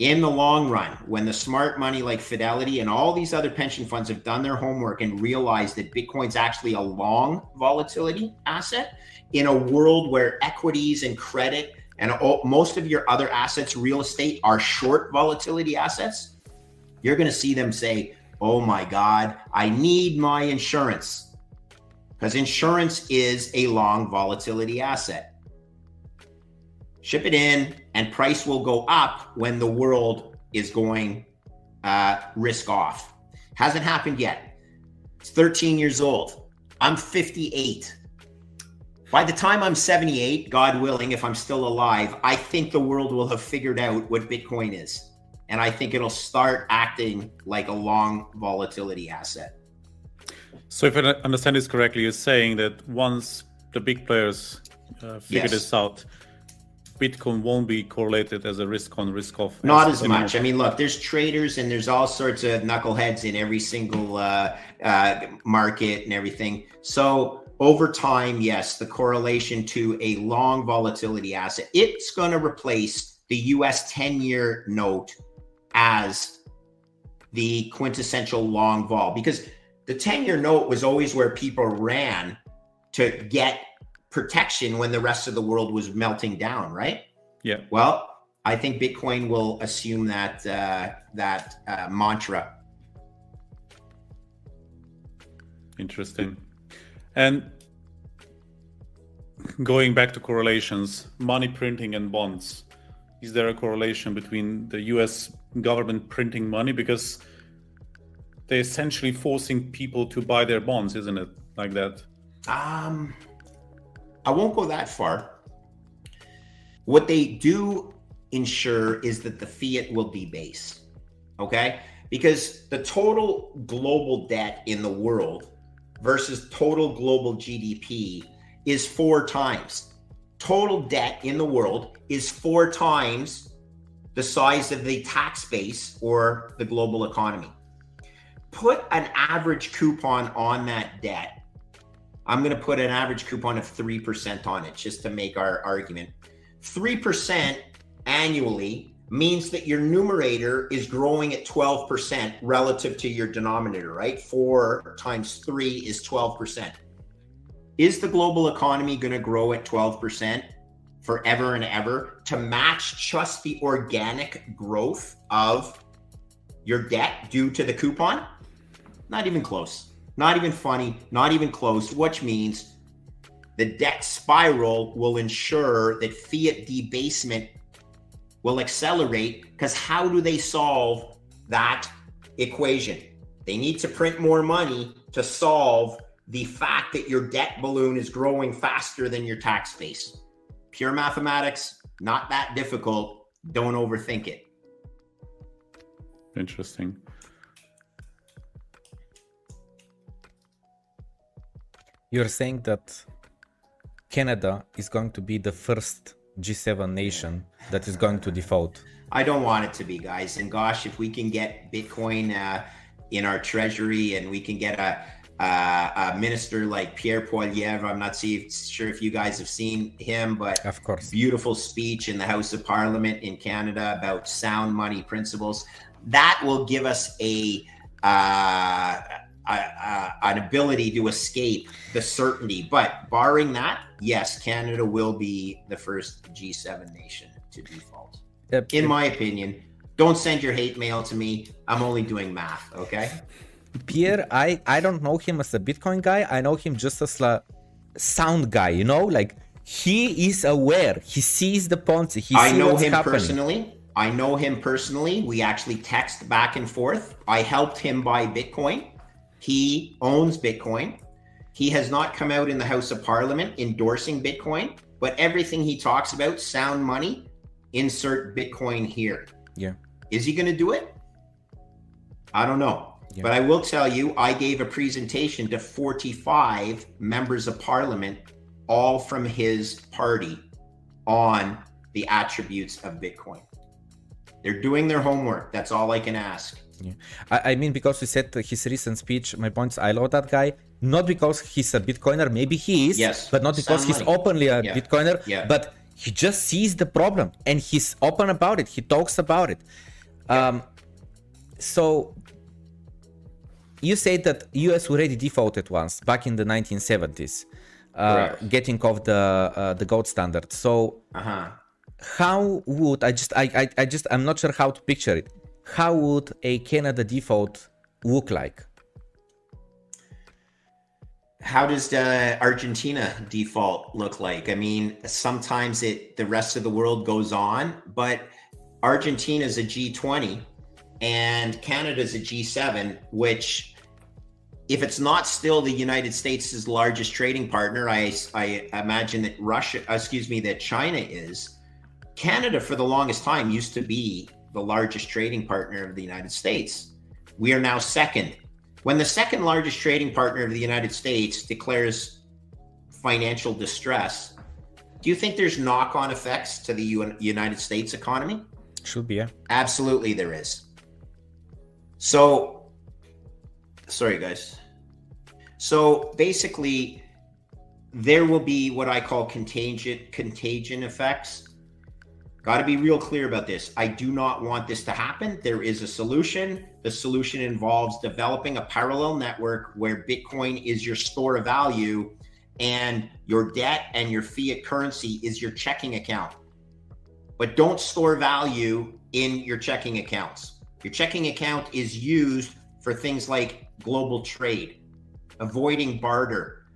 In the long run, when the smart money like Fidelity and all these other pension funds have done their homework and realized that Bitcoin's actually a long volatility asset in a world where equities and credit and all, most of your other assets, real estate, are short volatility assets, you're going to see them say, Oh my God, I need my insurance. Because insurance is a long volatility asset. Ship it in, and price will go up when the world is going uh, risk off. Hasn't happened yet. It's 13 years old. I'm 58. By the time I'm 78, God willing, if I'm still alive, I think the world will have figured out what Bitcoin is. And I think it'll start acting like a long volatility asset. So, if I understand this correctly, you're saying that once the big players uh, figure yes. this out, Bitcoin won't be correlated as a risk on, risk off. Not as anymore. much. I mean, look, there's traders and there's all sorts of knuckleheads in every single uh, uh, market and everything. So over time, yes, the correlation to a long volatility asset, it's going to replace the US 10 year note as the quintessential long vol because the 10 year note was always where people ran to get protection when the rest of the world was melting down, right? Yeah. Well, I think Bitcoin will assume that uh, that uh, mantra. Interesting. And going back to correlations, money printing and bonds. Is there a correlation between the US government printing money? Because they're essentially forcing people to buy their bonds, isn't it? Like that? Um, I won't go that far. What they do ensure is that the fiat will be base. Okay? Because the total global debt in the world versus total global GDP is four times. Total debt in the world is four times the size of the tax base or the global economy. Put an average coupon on that debt. I'm going to put an average coupon of 3% on it just to make our argument. 3% annually means that your numerator is growing at 12% relative to your denominator, right? Four times three is 12%. Is the global economy going to grow at 12% forever and ever to match just the organic growth of your debt due to the coupon? Not even close. Not even funny. Not even close, which means the debt spiral will ensure that fiat debasement will accelerate because how do they solve that equation? They need to print more money to solve the fact that your debt balloon is growing faster than your tax base. Pure mathematics, not that difficult. Don't overthink it. Interesting. You're saying that Canada is going to be the first G7 nation that is going to default. I don't want it to be, guys. And gosh, if we can get Bitcoin uh, in our treasury and we can get a, uh, a minister like Pierre Poilievre. I'm not see, sure if you guys have seen him, but of course, beautiful speech in the House of Parliament in Canada about sound money principles. That will give us a, uh, a, a an ability to escape the certainty. But barring that, yes, Canada will be the first G7 nation to default. Yep. In my opinion, don't send your hate mail to me. I'm only doing math. Okay. Pierre, I, I don't know him as a Bitcoin guy. I know him just as a sound guy, you know, like he is aware. He sees the Ponzi. He I know him happening. personally. I know him personally. We actually text back and forth. I helped him buy Bitcoin. He owns Bitcoin. He has not come out in the House of Parliament endorsing Bitcoin, but everything he talks about, sound money, insert Bitcoin here. Yeah. Is he going to do it? I don't know. Yeah. But I will tell you, I gave a presentation to 45 members of parliament, all from his party, on the attributes of Bitcoin. They're doing their homework. That's all I can ask. Yeah. I, I mean, because he said his recent speech, my point is I love that guy. Not because he's a Bitcoiner, maybe he is, yes. but not because he's openly a yeah. Bitcoiner, yeah. but he just sees the problem and he's open about it. He talks about it. Yeah. Um, so you said that US already defaulted once back in the 1970s, uh, getting off the uh, the gold standard. So, uh-huh. how would I just I, I I just I'm not sure how to picture it. How would a Canada default look like? How does the Argentina default look like? I mean, sometimes it the rest of the world goes on, but Argentina is a G20 and Canada is a G7, which if it's not still the United States' largest trading partner, I, I imagine that Russia, excuse me, that China is. Canada, for the longest time, used to be the largest trading partner of the United States. We are now second. When the second largest trading partner of the United States declares financial distress, do you think there's knock on effects to the U- United States economy? Should be, yeah. Absolutely, there is. So sorry guys so basically there will be what i call contagion contagion effects got to be real clear about this. I do not want this to happen. There is a solution. The solution involves developing a parallel network where bitcoin is your store of value and your debt and your fiat currency is your checking account. But don't store value in your checking accounts. Your checking account is used for things like global trade, avoiding barter,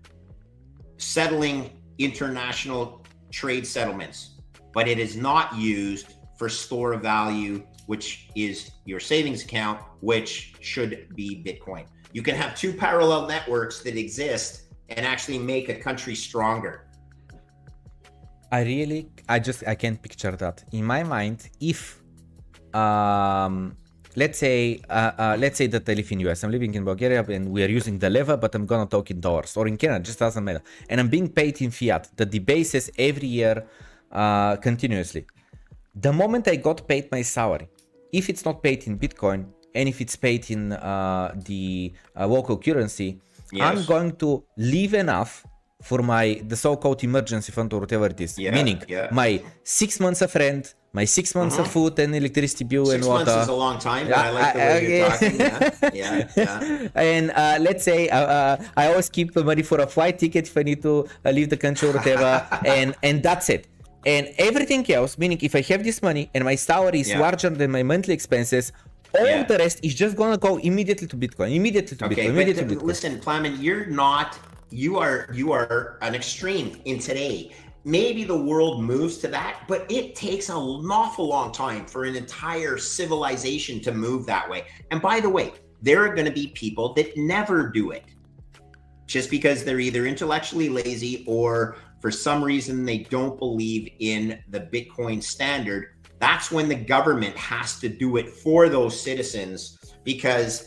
settling international trade settlements, but it is not used for store of value, which is your savings account, which should be Bitcoin. You can have two parallel networks that exist and actually make a country stronger. I really, I just, I can't picture that. In my mind, if, um, let's say, uh, uh, let's say that I live in US, I'm living in Bulgaria and we are using the leva, but I'm gonna talk in dollars or in Canada, just doesn't matter. And I'm being paid in fiat that debases every year, uh, continuously. The moment I got paid my salary, if it's not paid in Bitcoin and if it's paid in uh, the uh, local currency, yes. I'm going to leave enough for my the so-called emergency fund or whatever it is. Yeah, Meaning yeah. my six months of rent, my six months mm-hmm. of food and electricity bill six and water. Six months is a long time, but I like the way uh, you're talking. Yeah, yeah, And uh, let's say uh, uh, I always keep the money for a flight ticket if I need to uh, leave the country or whatever, and and that's it. And everything else, meaning if I have this money and my salary is larger than my monthly expenses, all yeah. the rest is just gonna go immediately to Bitcoin. Immediately to okay, Bitcoin. Immediately but, to Bitcoin. Listen, Plamen, you're not. You are. You are an extreme in today. Maybe the world moves to that, but it takes an awful long time for an entire civilization to move that way. And by the way, there are going to be people that never do it, just because they're either intellectually lazy or for some reason they don't believe in the Bitcoin standard that's when the government has to do it for those citizens because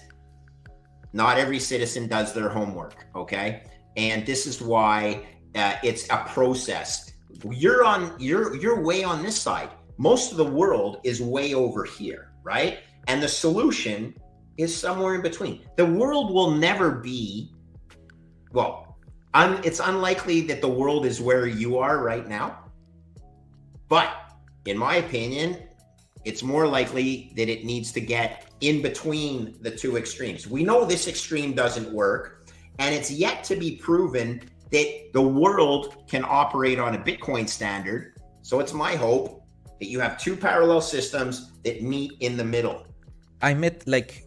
not every citizen does their homework. Okay. And this is why uh, it's a process. You're on, you're, you're way on this side. Most of the world is way over here, right? And the solution is somewhere in between. The world will never be, well, un, it's unlikely that the world is where you are right now. But in my opinion, it's more likely that it needs to get in between the two extremes. We know this extreme doesn't work, and it's yet to be proven that the world can operate on a Bitcoin standard. So it's my hope that you have two parallel systems that meet in the middle. I met like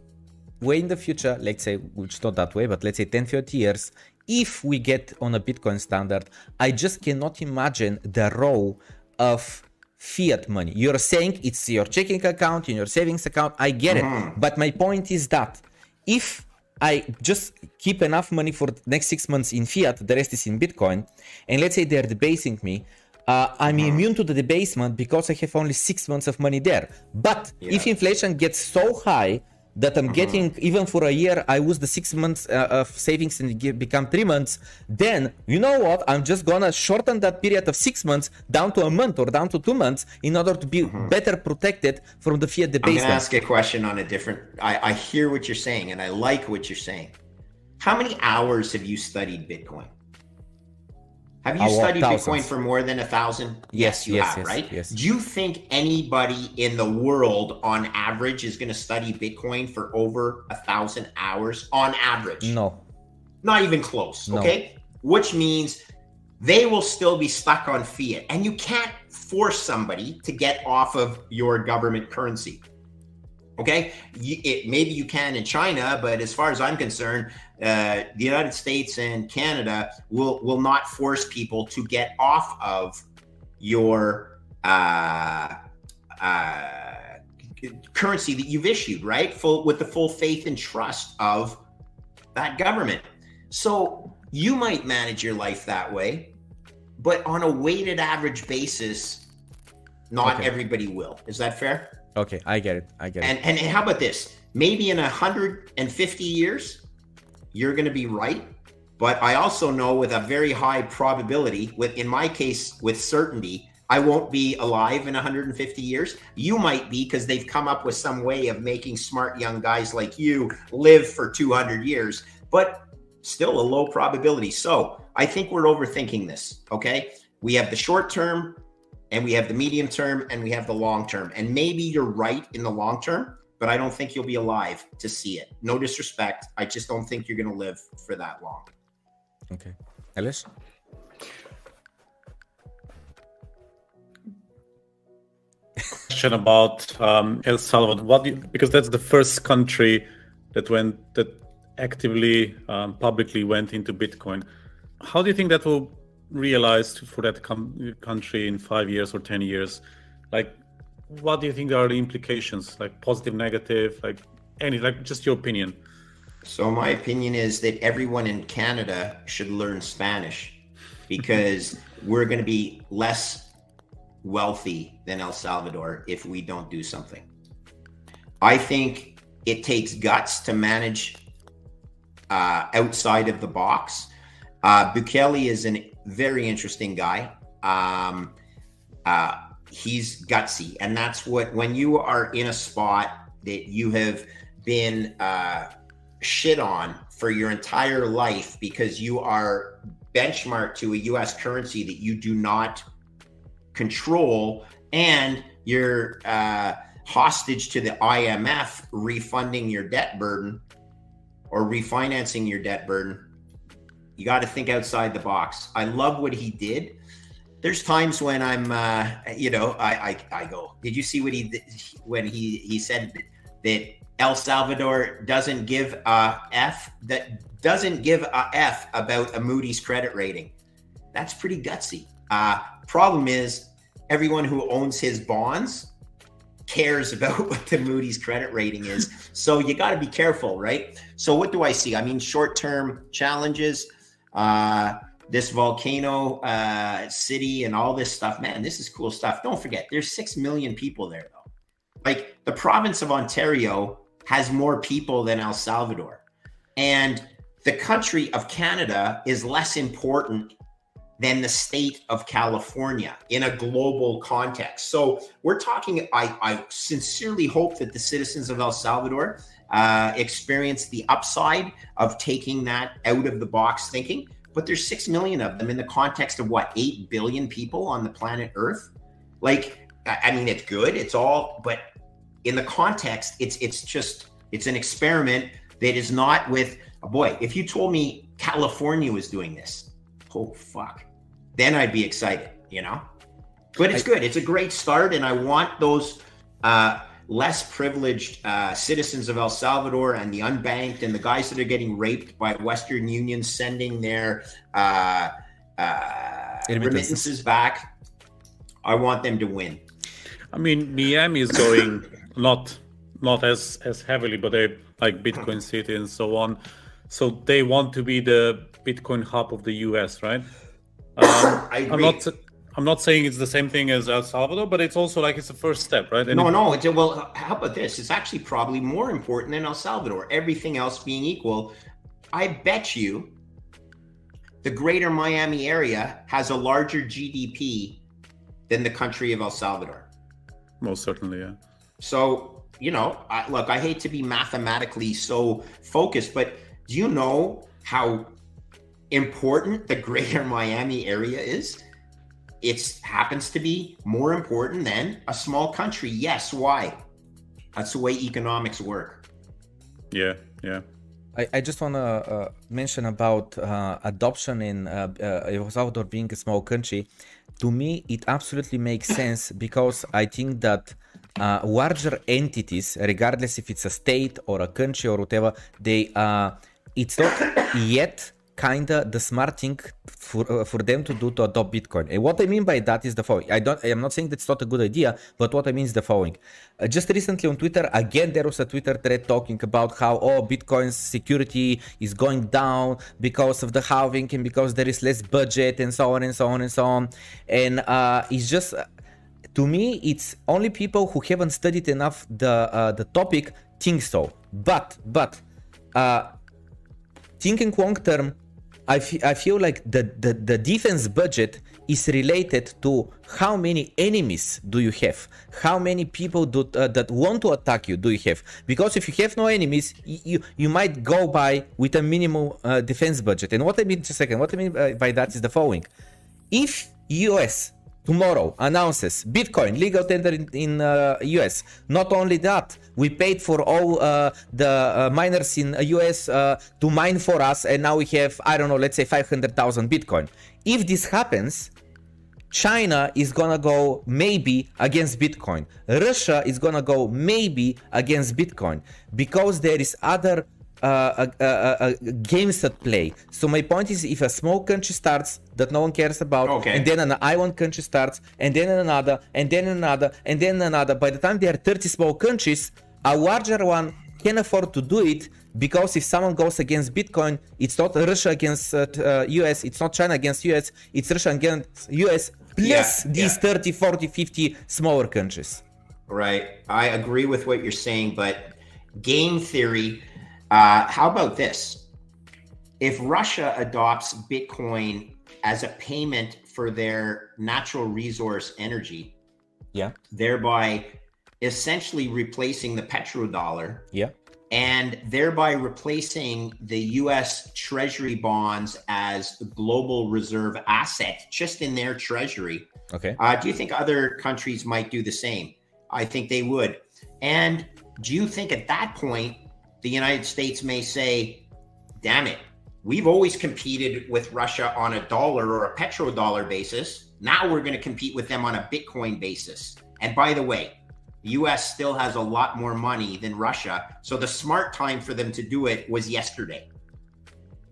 way in the future, let's say, which not that way, but let's say 10, 30 years, if we get on a Bitcoin standard, I just cannot imagine the role of fiat money. You're saying it's your checking account, in your savings account. I get mm-hmm. it. But my point is that if I just keep enough money for the next six months in fiat, the rest is in Bitcoin, and let's say they're debasing me, uh, I'm mm-hmm. immune to the debasement because I have only six months of money there. But yeah. if inflation gets so high that I'm mm-hmm. getting even for a year, I was the six months uh, of savings and give, become three months. Then you know what? I'm just gonna shorten that period of six months down to a month or down to two months in order to be mm-hmm. better protected from the fiat debasement. I'm gonna ask a question on a different. I, I hear what you're saying and I like what you're saying. How many hours have you studied Bitcoin? Have you studied Bitcoin for more than a thousand? Yes, you yes, have, yes, right? Yes. Do you think anybody in the world on average is going to study Bitcoin for over a thousand hours on average? No. Not even close. No. Okay. Which means they will still be stuck on fiat. And you can't force somebody to get off of your government currency. Okay, it, maybe you can in China, but as far as I'm concerned, uh, the United States and Canada will will not force people to get off of your uh, uh, currency that you've issued, right? Full with the full faith and trust of that government. So you might manage your life that way, but on a weighted average basis, not okay. everybody will. Is that fair? Okay, I get it. I get and, it. And, and how about this? Maybe in 150 years, you're going to be right. But I also know with a very high probability, with in my case, with certainty, I won't be alive in 150 years. You might be because they've come up with some way of making smart young guys like you live for 200 years, but still a low probability. So I think we're overthinking this. Okay. We have the short term, and we have the medium term and we have the long term. And maybe you're right in the long term, but I don't think you'll be alive to see it. No disrespect. I just don't think you're going to live for that long. Okay. Ellis? question about um, El Salvador. What you, because that's the first country that went that actively um, publicly went into Bitcoin. How do you think that will realize for that com- country in five years or ten years? Like, what do you think are the implications? Like positive, negative, like any, like just your opinion. So my opinion is that everyone in Canada should learn Spanish because we're going to be less wealthy than El Salvador if we don't do something. I think it takes guts to manage uh, outside of the box. Uh, Bukele is a very interesting guy. Um, uh, he's gutsy, and that's what when you are in a spot that you have been uh, shit on for your entire life because you are benchmarked to a U.S. currency that you do not control, and you're uh, hostage to the IMF refunding your debt burden or refinancing your debt burden, you got to think outside the box. I love what he did. There's times when I'm, uh, you know, I, I, I go. Did you see what he when he he said that El Salvador doesn't give a f that doesn't give a f about a Moody's credit rating? That's pretty gutsy. Uh, problem is, everyone who owns his bonds cares about what the Moody's credit rating is. So you got to be careful, right? So what do I see? I mean, short-term challenges, uh, this volcano uh, city, and all this stuff. Man, this is cool stuff. Don't forget, there's six million people there, though. Like the province of Ontario has more people than El Salvador, and the country of Canada is less important than the state of California in a global context. So we're talking, I, I sincerely hope that the citizens of El Salvador uh, experience the upside of taking that out of the box thinking. But there's 6 million of them in the context of what, 8 billion people on the planet Earth? Like, I mean, it's good, it's all, but in the context, it's it's just it's an experiment that is not with a boy. If you told me California was doing this, oh fuck, then I'd be excited, you know. But it's I, good. It's a great start, and I want those uh, less privileged uh, citizens of El Salvador and the unbanked and the guys that are getting raped by Western Union sending their uh, uh remittances back. I want them to win. I mean, Miami is going not not as as heavily, but they like Bitcoin City and so on. So they want to be the Bitcoin hub of the US, right? Um, I am not. I'm not saying it's the same thing as El Salvador, but it's also like it's the first step, right? And no, no. It's, well, how about this? It's actually probably more important than El Salvador. Everything else being equal, I bet you the greater Miami area has a larger GDP than the country of El Salvador. Most certainly, yeah. So, you know, I, look, I hate to be mathematically so focused, but do you know how important the greater Miami area is, it happens to be more important than a small country. Yes, why? That's the way economics work. Yeah, yeah. I, I just want to uh, mention about uh, adoption in uh, uh, El Salvador being a small country. To me, it absolutely makes sense because I think that uh, larger entities, regardless if it's a state or a country or whatever, they uh, it's not yet kinda the smart thing for uh, for them to do to adopt Bitcoin. And what I mean by that is the following. I don't. I am not saying that's not a good idea, but what I mean is the following. Uh, just recently on Twitter, again there was a Twitter thread talking about how oh Bitcoin's security is going down because of the halving and because there is less budget and so on and so on and so on. And uh, it's just. to me, it's only people who haven't studied enough the uh, the topic think so. But but uh, thinking long term, I, f- I feel like the, the, the defense budget is related to how many enemies do you have? How many people do, uh, that want to attack you do you have? Because if you have no enemies you you might go by with a minimal uh, defense budget. And what i mean just a second what i mean by that is the following. If us tomorrow announces Bitcoin legal tender in, in uh, US. Not only that, we paid for all uh, the uh, miners in US uh, to mine for us, and now we have I don't know, let's say 500,000 Bitcoin. If this happens, China is gonna go maybe against Bitcoin. Russia is gonna go maybe against Bitcoin because there is other uh, uh, uh, uh, games at play. So my point is, if a small country starts that no one cares about, okay. and then an island country starts, and then another, and then another, and then another, by the time there are 30 small countries, a larger one can afford to do it because if someone goes against Bitcoin, it's not Russia against uh, US, it's not China against US, it's Russia against US plus yeah, these yeah. 30, 40, 50 smaller countries. Right. I agree with what you're saying, but game theory, uh, how about this? If Russia adopts Bitcoin as a payment for their natural resource energy, yeah, thereby essentially replacing the petrodollar, yeah, and thereby replacing the US Treasury bonds as global reserve asset just in their treasury. Okay. Uh, do you think other countries might do the same? I think they would. And do you think at that point, the United States may say, damn it, we've always competed with Russia on a dollar or a petrodollar basis. Now we're going to compete with them on a Bitcoin basis. And by the way, the US still has a lot more money than Russia. So the smart time for them to do it was yesterday.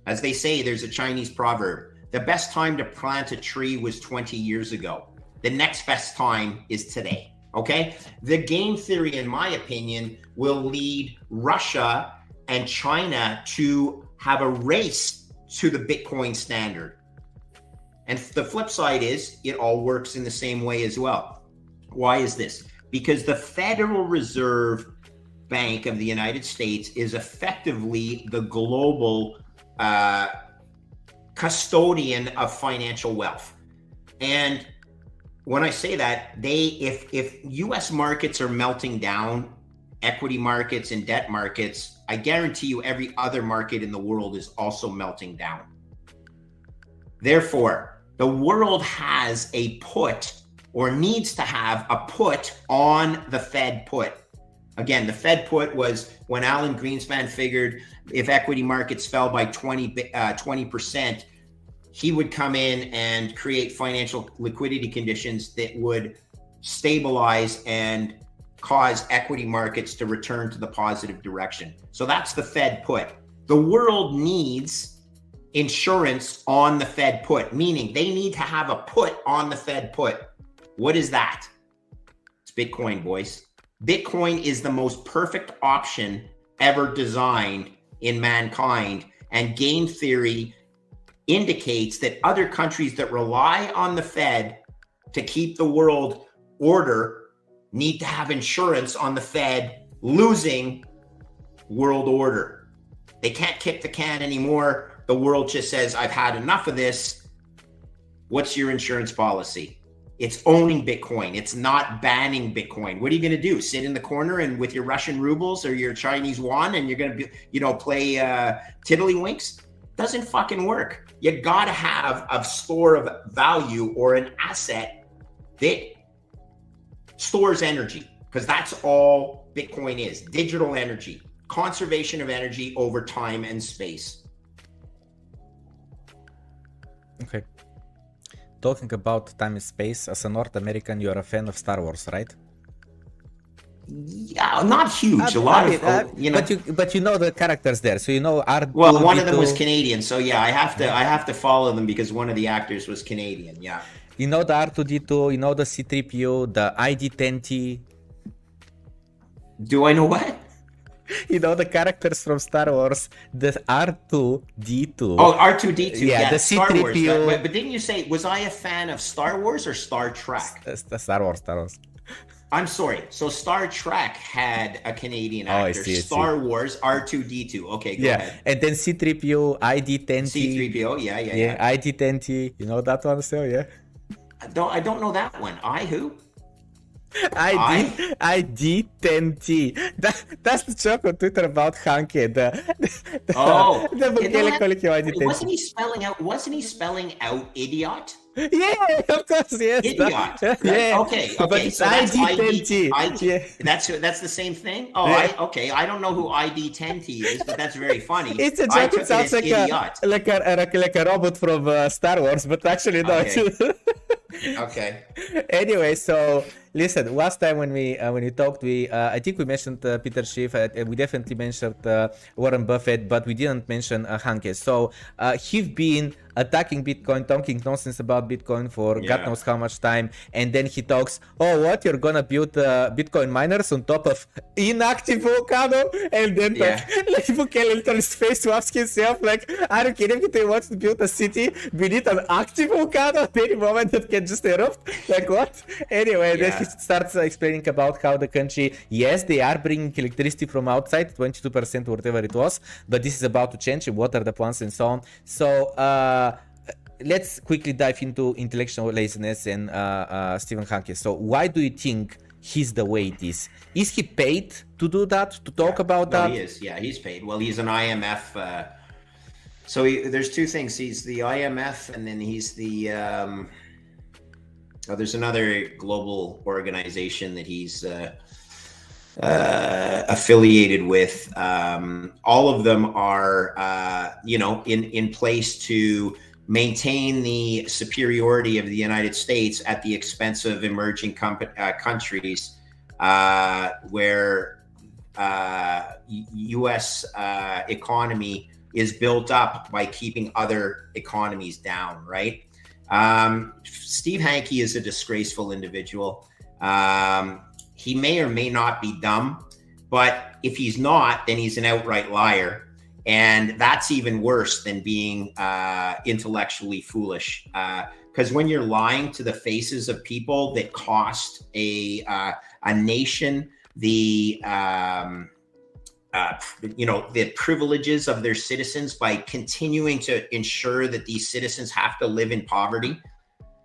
As they say, there's a Chinese proverb the best time to plant a tree was 20 years ago. The next best time is today. Okay. The game theory, in my opinion, will lead Russia and China to have a race to the Bitcoin standard. And the flip side is it all works in the same way as well. Why is this? because the Federal Reserve Bank of the United States is effectively the global uh, custodian of financial wealth. And when I say that, they if if US markets are melting down, equity markets and debt markets, I guarantee you every other market in the world is also melting down. Therefore, the world has a put or needs to have a put on the Fed put. Again, the Fed put was when Alan Greenspan figured if equity markets fell by 20, uh, 20%, he would come in and create financial liquidity conditions that would stabilize and cause equity markets to return to the positive direction. So that's the Fed put. The world needs insurance on the Fed put, meaning they need to have a put on the Fed put. What is that? It's Bitcoin, boys. Bitcoin is the most perfect option ever designed in mankind. And game theory indicates that other countries that rely on the Fed to keep the world order need to have insurance on the Fed losing world order. They can't kick the can anymore. The world just says, I've had enough of this. What's your insurance policy? It's owning Bitcoin. It's not banning Bitcoin. What are you going to do? Sit in the corner and with your Russian rubles or your Chinese yuan and you're going to you know, play uh, tiddlywinks? Doesn't fucking work. You got to have a store of value or an asset that stores energy because that's all Bitcoin is digital energy, conservation of energy over time and space. Okay talking about time and space, as a North American, you're a fan of Star Wars, right? Yeah, not huge. a lot of uh, you know, but you but you know the characters there, so you know R. Well, one of them was Canadian, so yeah, I have to I have to follow them because one of the actors was Canadian. Yeah. You know the R2D2, you know the C3PO, the ID10T. Do I know what? you know the characters from Star Wars, the R2D2. Oh, R2D2. Yeah, yeah the Star Wars. But, but, didn't you say was I a fan of Star Wars or Star Trek? Star Wars, Star Wars. I'm sorry. So Star Trek had a Canadian actor. Oh, I see, I Star. Wars R2D2. Okay, yeah. Ahead. And then C3PO, ID10T. C3PO, yeah, yeah, yeah. Yeah, ID10T. You know that one still, yeah? I don't I don't know that one. I who? ID ID 10T. That, that's the joke on Twitter about Hanke. Uh, oh. The, the, oh, the ID 10T. Wasn't he spelling out? Wasn't he spelling out idiot? Yeah, of course, yes. Idiot. yeah. Okay. Okay. So that's ID 10T. ID, yeah. That's that's the same thing. Oh, yeah. I, okay. I don't know who ID 10T is, but that's very funny. It's a joke. It sounds like a, like a, like a like a robot from uh, Star Wars, but actually not. Okay. okay. anyway, so listen. Last time when we uh, when we talked, we uh, I think we mentioned uh, Peter Schiff. Uh, we definitely mentioned uh, Warren Buffett, but we didn't mention uh, Hanke. So he's been attacking Bitcoin, talking nonsense about Bitcoin for yeah. God knows how much time, and then he talks, "Oh, what you're gonna build uh, Bitcoin miners on top of inactive volcano?" And then yeah. like, like can literally space to ask himself, like, "Are you kidding me? If they want to build a city beneath an active volcano at any moment that can just erupt? Like what?" Anyway, yeah. then he starts explaining about how the country, yes, they are bringing electricity from outside, 22% or whatever it was, but this is about to change. What are the plans and so on? So. Uh, let's quickly dive into intellectual laziness and uh, uh, Stephen Hanke. So, why do you think he's the way it is? Is he paid to do that, to talk yeah. about no, that? He is, yeah, he's paid. Well, he's an IMF. Uh, so, he, there's two things he's the IMF, and then he's the. Um, oh, there's another global organization that he's. Uh, uh, affiliated with. Um, all of them are, uh, you know, in in place to maintain the superiority of the United States at the expense of emerging uh, countries, uh, where U.S. Uh, uh, economy is built up by keeping other economies down. Right. Um, Steve Hanke is a disgraceful individual. Um, he may or may not be dumb, but if he's not, then he's an outright liar. And that's even worse than being uh, intellectually foolish. Because uh, when you're lying to the faces of people that cost a uh, a nation the um, uh, you know the privileges of their citizens by continuing to ensure that these citizens have to live in poverty,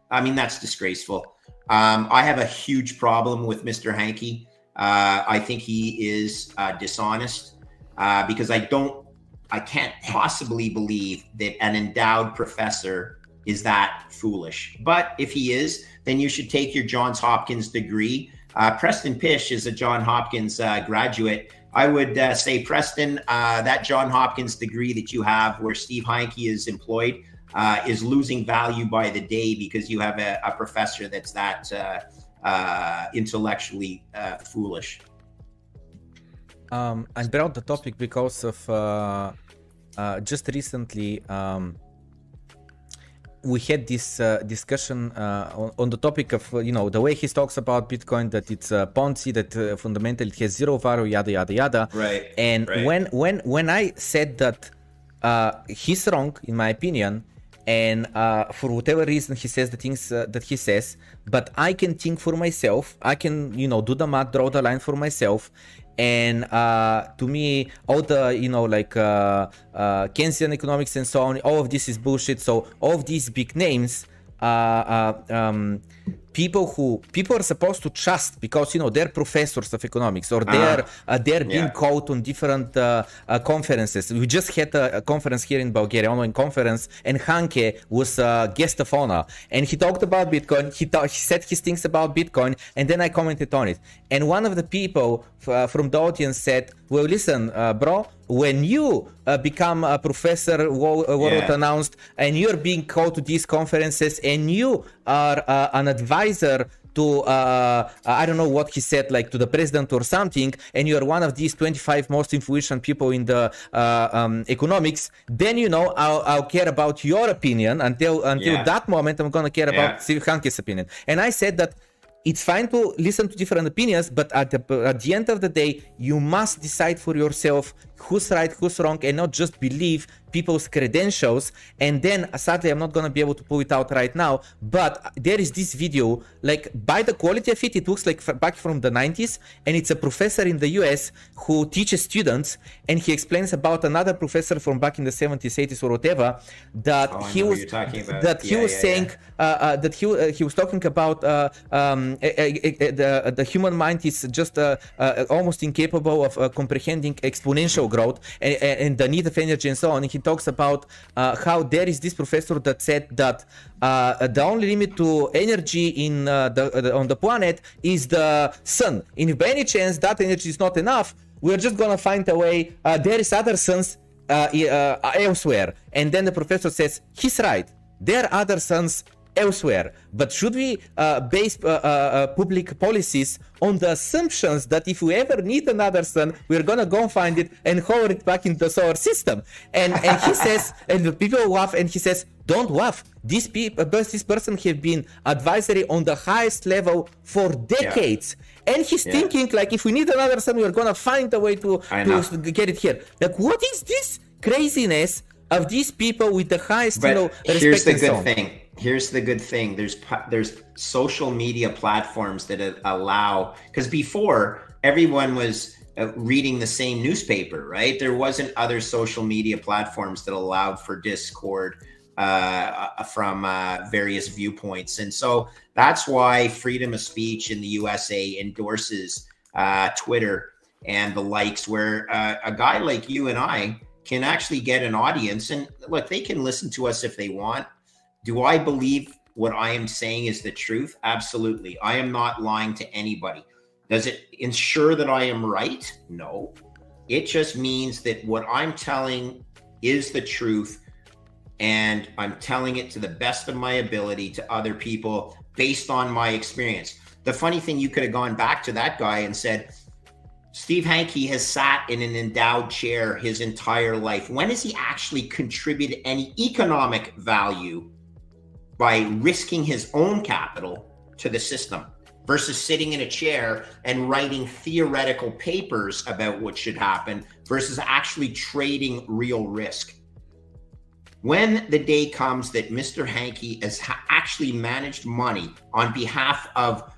I mean that's disgraceful. Um, I have a huge problem with Mr. Hanke. Uh, I think he is uh, dishonest uh, because I don't, I can't possibly believe that an endowed professor is that foolish. But if he is, then you should take your Johns Hopkins degree. Uh, Preston Pysh is a John Hopkins uh, graduate. I would uh, say, Preston, that John Hopkins degree that you have, where Steve Hanke is employed, uh, is losing value by the day because you have a, a professor that's that uh, uh, intellectually uh, foolish. Um, I brought the topic because of uh, uh, just recently um, we had this discussion on, on, the topic of you know the way he talks about Bitcoin that it's a Ponzi that fundamentally it has zero value yada yada yada. Right. And right. when when when I said that he's wrong in my opinion and uh, for whatever reason he says the things uh, that he says but i can think for myself i can you know do the math draw the line for myself and uh, to me all the you know like uh, uh, keynesian economics and so on all of this is bullshit. So all of these big names uh, uh, um, people who people are supposed to trust because you know they're professors of economics or they're uh, uh, they're being yeah. called on different uh, uh, conferences. We just had a, a, conference here in Bulgaria, online conference, and Hanke was a guest of honor, and he talked about Bitcoin. He, he said his things about Bitcoin, and then I commented on it. And one of the people f- from the audience said, "Well, listen, bro." when you uh, become a professor what yeah. announced and you're being called to these conferences and you are uh, an advisor to uh, I don't know what he said, like to the president or something, and you are one of these 25 most influential people in the uh, um, economics, then you know I'll, I'll, care about your opinion until until yeah. that moment. I'm gonna care yeah. about Steve Hanke's opinion. And I said that it's fine to listen to different opinions, but at the, at the end of the day, you must decide for yourself who's right, who's wrong, and not just believe people's credentials. And then, sadly, I'm not gonna be able to pull it out right now, but there is this video, like by the quality of it, it looks like back from the 90s, and it's a professor in the US who teaches students, and he explains about another professor from back in the 70s, 80s, or whatever, that oh, he was that he yeah, was yeah, saying yeah. Uh, uh, that he uh, he was talking about uh, um, the the human mind is just uh, uh, almost incapable of comprehending exponential growth and, and, the need of energy and so on. And he talks about uh, how there is this professor that said that uh, the only limit to energy in uh, the, the, on the planet is the sun. And if by any chance that energy is not enough, we're just gonna find a way. Uh, there is other suns uh, elsewhere. And then the professor says he's right. There are other suns elsewhere. But should we uh, base uh, uh, uh, public policies on the assumptions that if we ever need another sun, we're gonna go find it and hover it back into the solar system? And and he says, and the people laugh, and he says, don't laugh. This people, this person have been advisory on the highest level for decades. Yeah. And he's yeah. thinking like, if we need another sun, we're gonna find a way to, to get it here. Like, what is this craziness of these people with the highest but you know, here's the good thing here's the good thing there's there's social media platforms that allow because before everyone was uh, reading the same newspaper right there wasn't other social media platforms that allowed for discord uh, uh from uh, various viewpoints and so that's why freedom of speech in the usa endorses uh, twitter and the likes where uh, a guy like you and i can actually get an audience. And look, they can listen to us if they want. Do I believe what I am saying is the truth? Absolutely. I am not lying to anybody. Does it ensure that I am right? No. It just means that what I'm telling is the truth. And I'm telling it to the best of my ability to other people based on my experience. The funny thing, you could have gone back to that guy and said, Steve Hanke has sat in an endowed chair his entire life. When has he actually contributed any economic value by risking his own capital to the system versus sitting in a chair and writing theoretical papers about what should happen versus actually trading real risk? When the day comes that Mr. Hanke has actually managed money on behalf of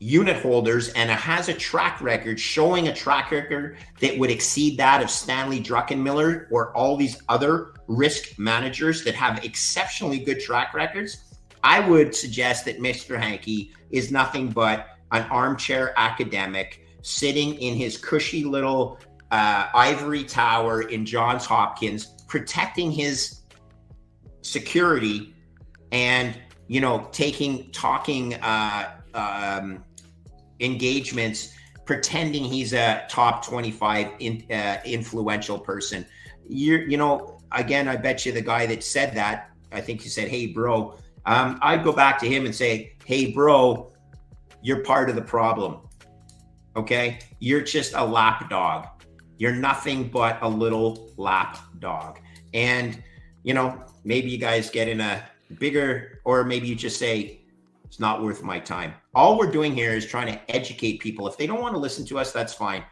unit holders and it has a track record showing a track record that would exceed that of Stanley Druckenmiller or all these other risk managers that have exceptionally good track records, I would suggest that Mr. Hanke is nothing but an armchair academic sitting in his cushy little uh, ivory tower in Johns Hopkins, protecting his security and you know taking talking uh, um, engagements pretending he's a top 25 in, uh, influential person. You're, you know, again, I bet you the guy that said that, I think he said, Hey, bro, um, I'd go back to him and say, Hey, bro, you're part of the problem. Okay. You're just a lap dog. You're nothing but a little lap dog. And, you know, maybe you guys get in a bigger, or maybe you just say, it's not worth my time. All we're doing here is trying to educate people. If they don't want to listen to us, that's fine.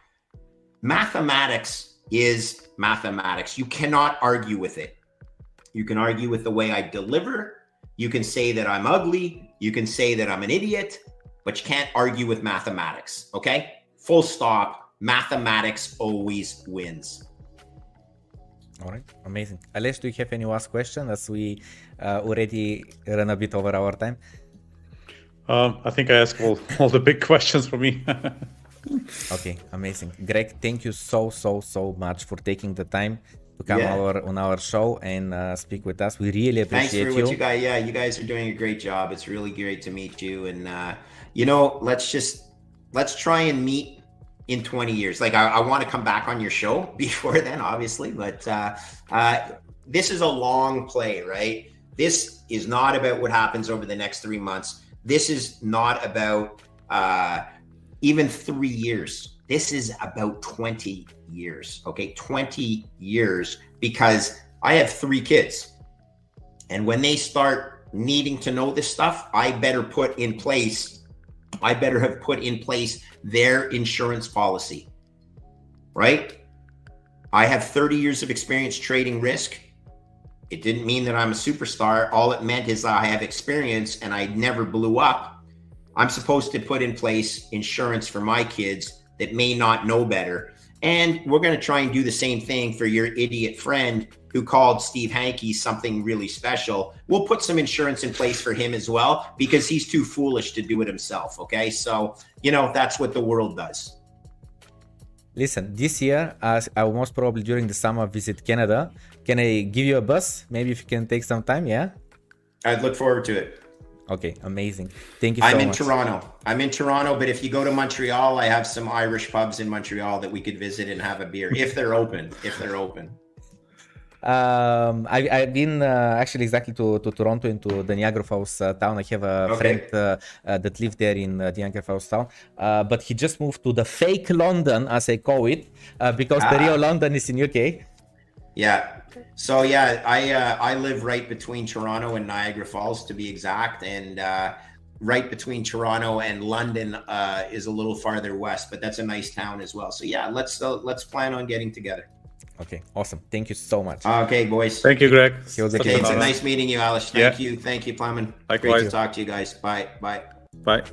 Mathematics is mathematics. You cannot argue with it. You can argue with the way I deliver. You can say that I'm ugly. You can say that I'm an idiot, but you can't argue with mathematics. Okay? Full stop. Mathematics always wins. All right, amazing. Alex, do you have any last question as we uh, already run a bit over our time? Um, I think I asked all, all the big questions for me. okay, amazing. Greg, thank you so, so, so much for taking the time to come yeah. our, on our show and uh, speak with us. We really appreciate Thanks for you. What you guys, yeah, you guys are doing a great job. It's really great to meet you. And, uh, you know, let's just, let's try and meet in 20 years. Like I, I want to come back on your show before then, obviously, but uh, uh, this is a long play, right? This is not about what happens over the next three months this is not about uh, even three years. This is about 20 years. Okay. 20 years because I have three kids. And when they start needing to know this stuff, I better put in place, I better have put in place their insurance policy. Right? I have 30 years of experience trading risk. It didn't mean that I'm a superstar. All it meant is I have experience and I never blew up. I'm supposed to put in place insurance for my kids that may not know better. And we're going to try and do the same thing for your idiot friend who called Steve Hanke something really special. We'll put some insurance in place for him as well because he's too foolish to do it himself. Okay. So, you know, that's what the world does. Listen, this year, I will most probably during the summer visit Canada can I give you a bus? Maybe if you can take some time, yeah? I'd look forward to it. Okay, amazing. Thank you I'm so in Toronto. I'm in Toronto, but if you go to Montreal, I have some Irish pubs in Montreal that we could visit and have a beer if they're open. If they're open. Um, I, I've been uh, actually exactly to, to Toronto into the Niagara Falls uh, town. I have a okay. friend uh, uh, that lived there in uh, the Niagara Falls town, uh, but he just moved to the fake London, as I call it, because ah. the real London is in UK. Yeah. So yeah, I I live right between Toronto and Niagara Falls to be exact, and right between Toronto and London uh, is a little farther west, but that's a nice town as well. So yeah, let's uh, let's plan on getting together. Okay, awesome. Thank you so much. Okay, boys. Thank you, Greg. Okay, it's a nice meeting you, Alice. Thank yeah. you. Thank you, Plamen. Likewise. Great to talk to you guys. Bye. Bye. Bye.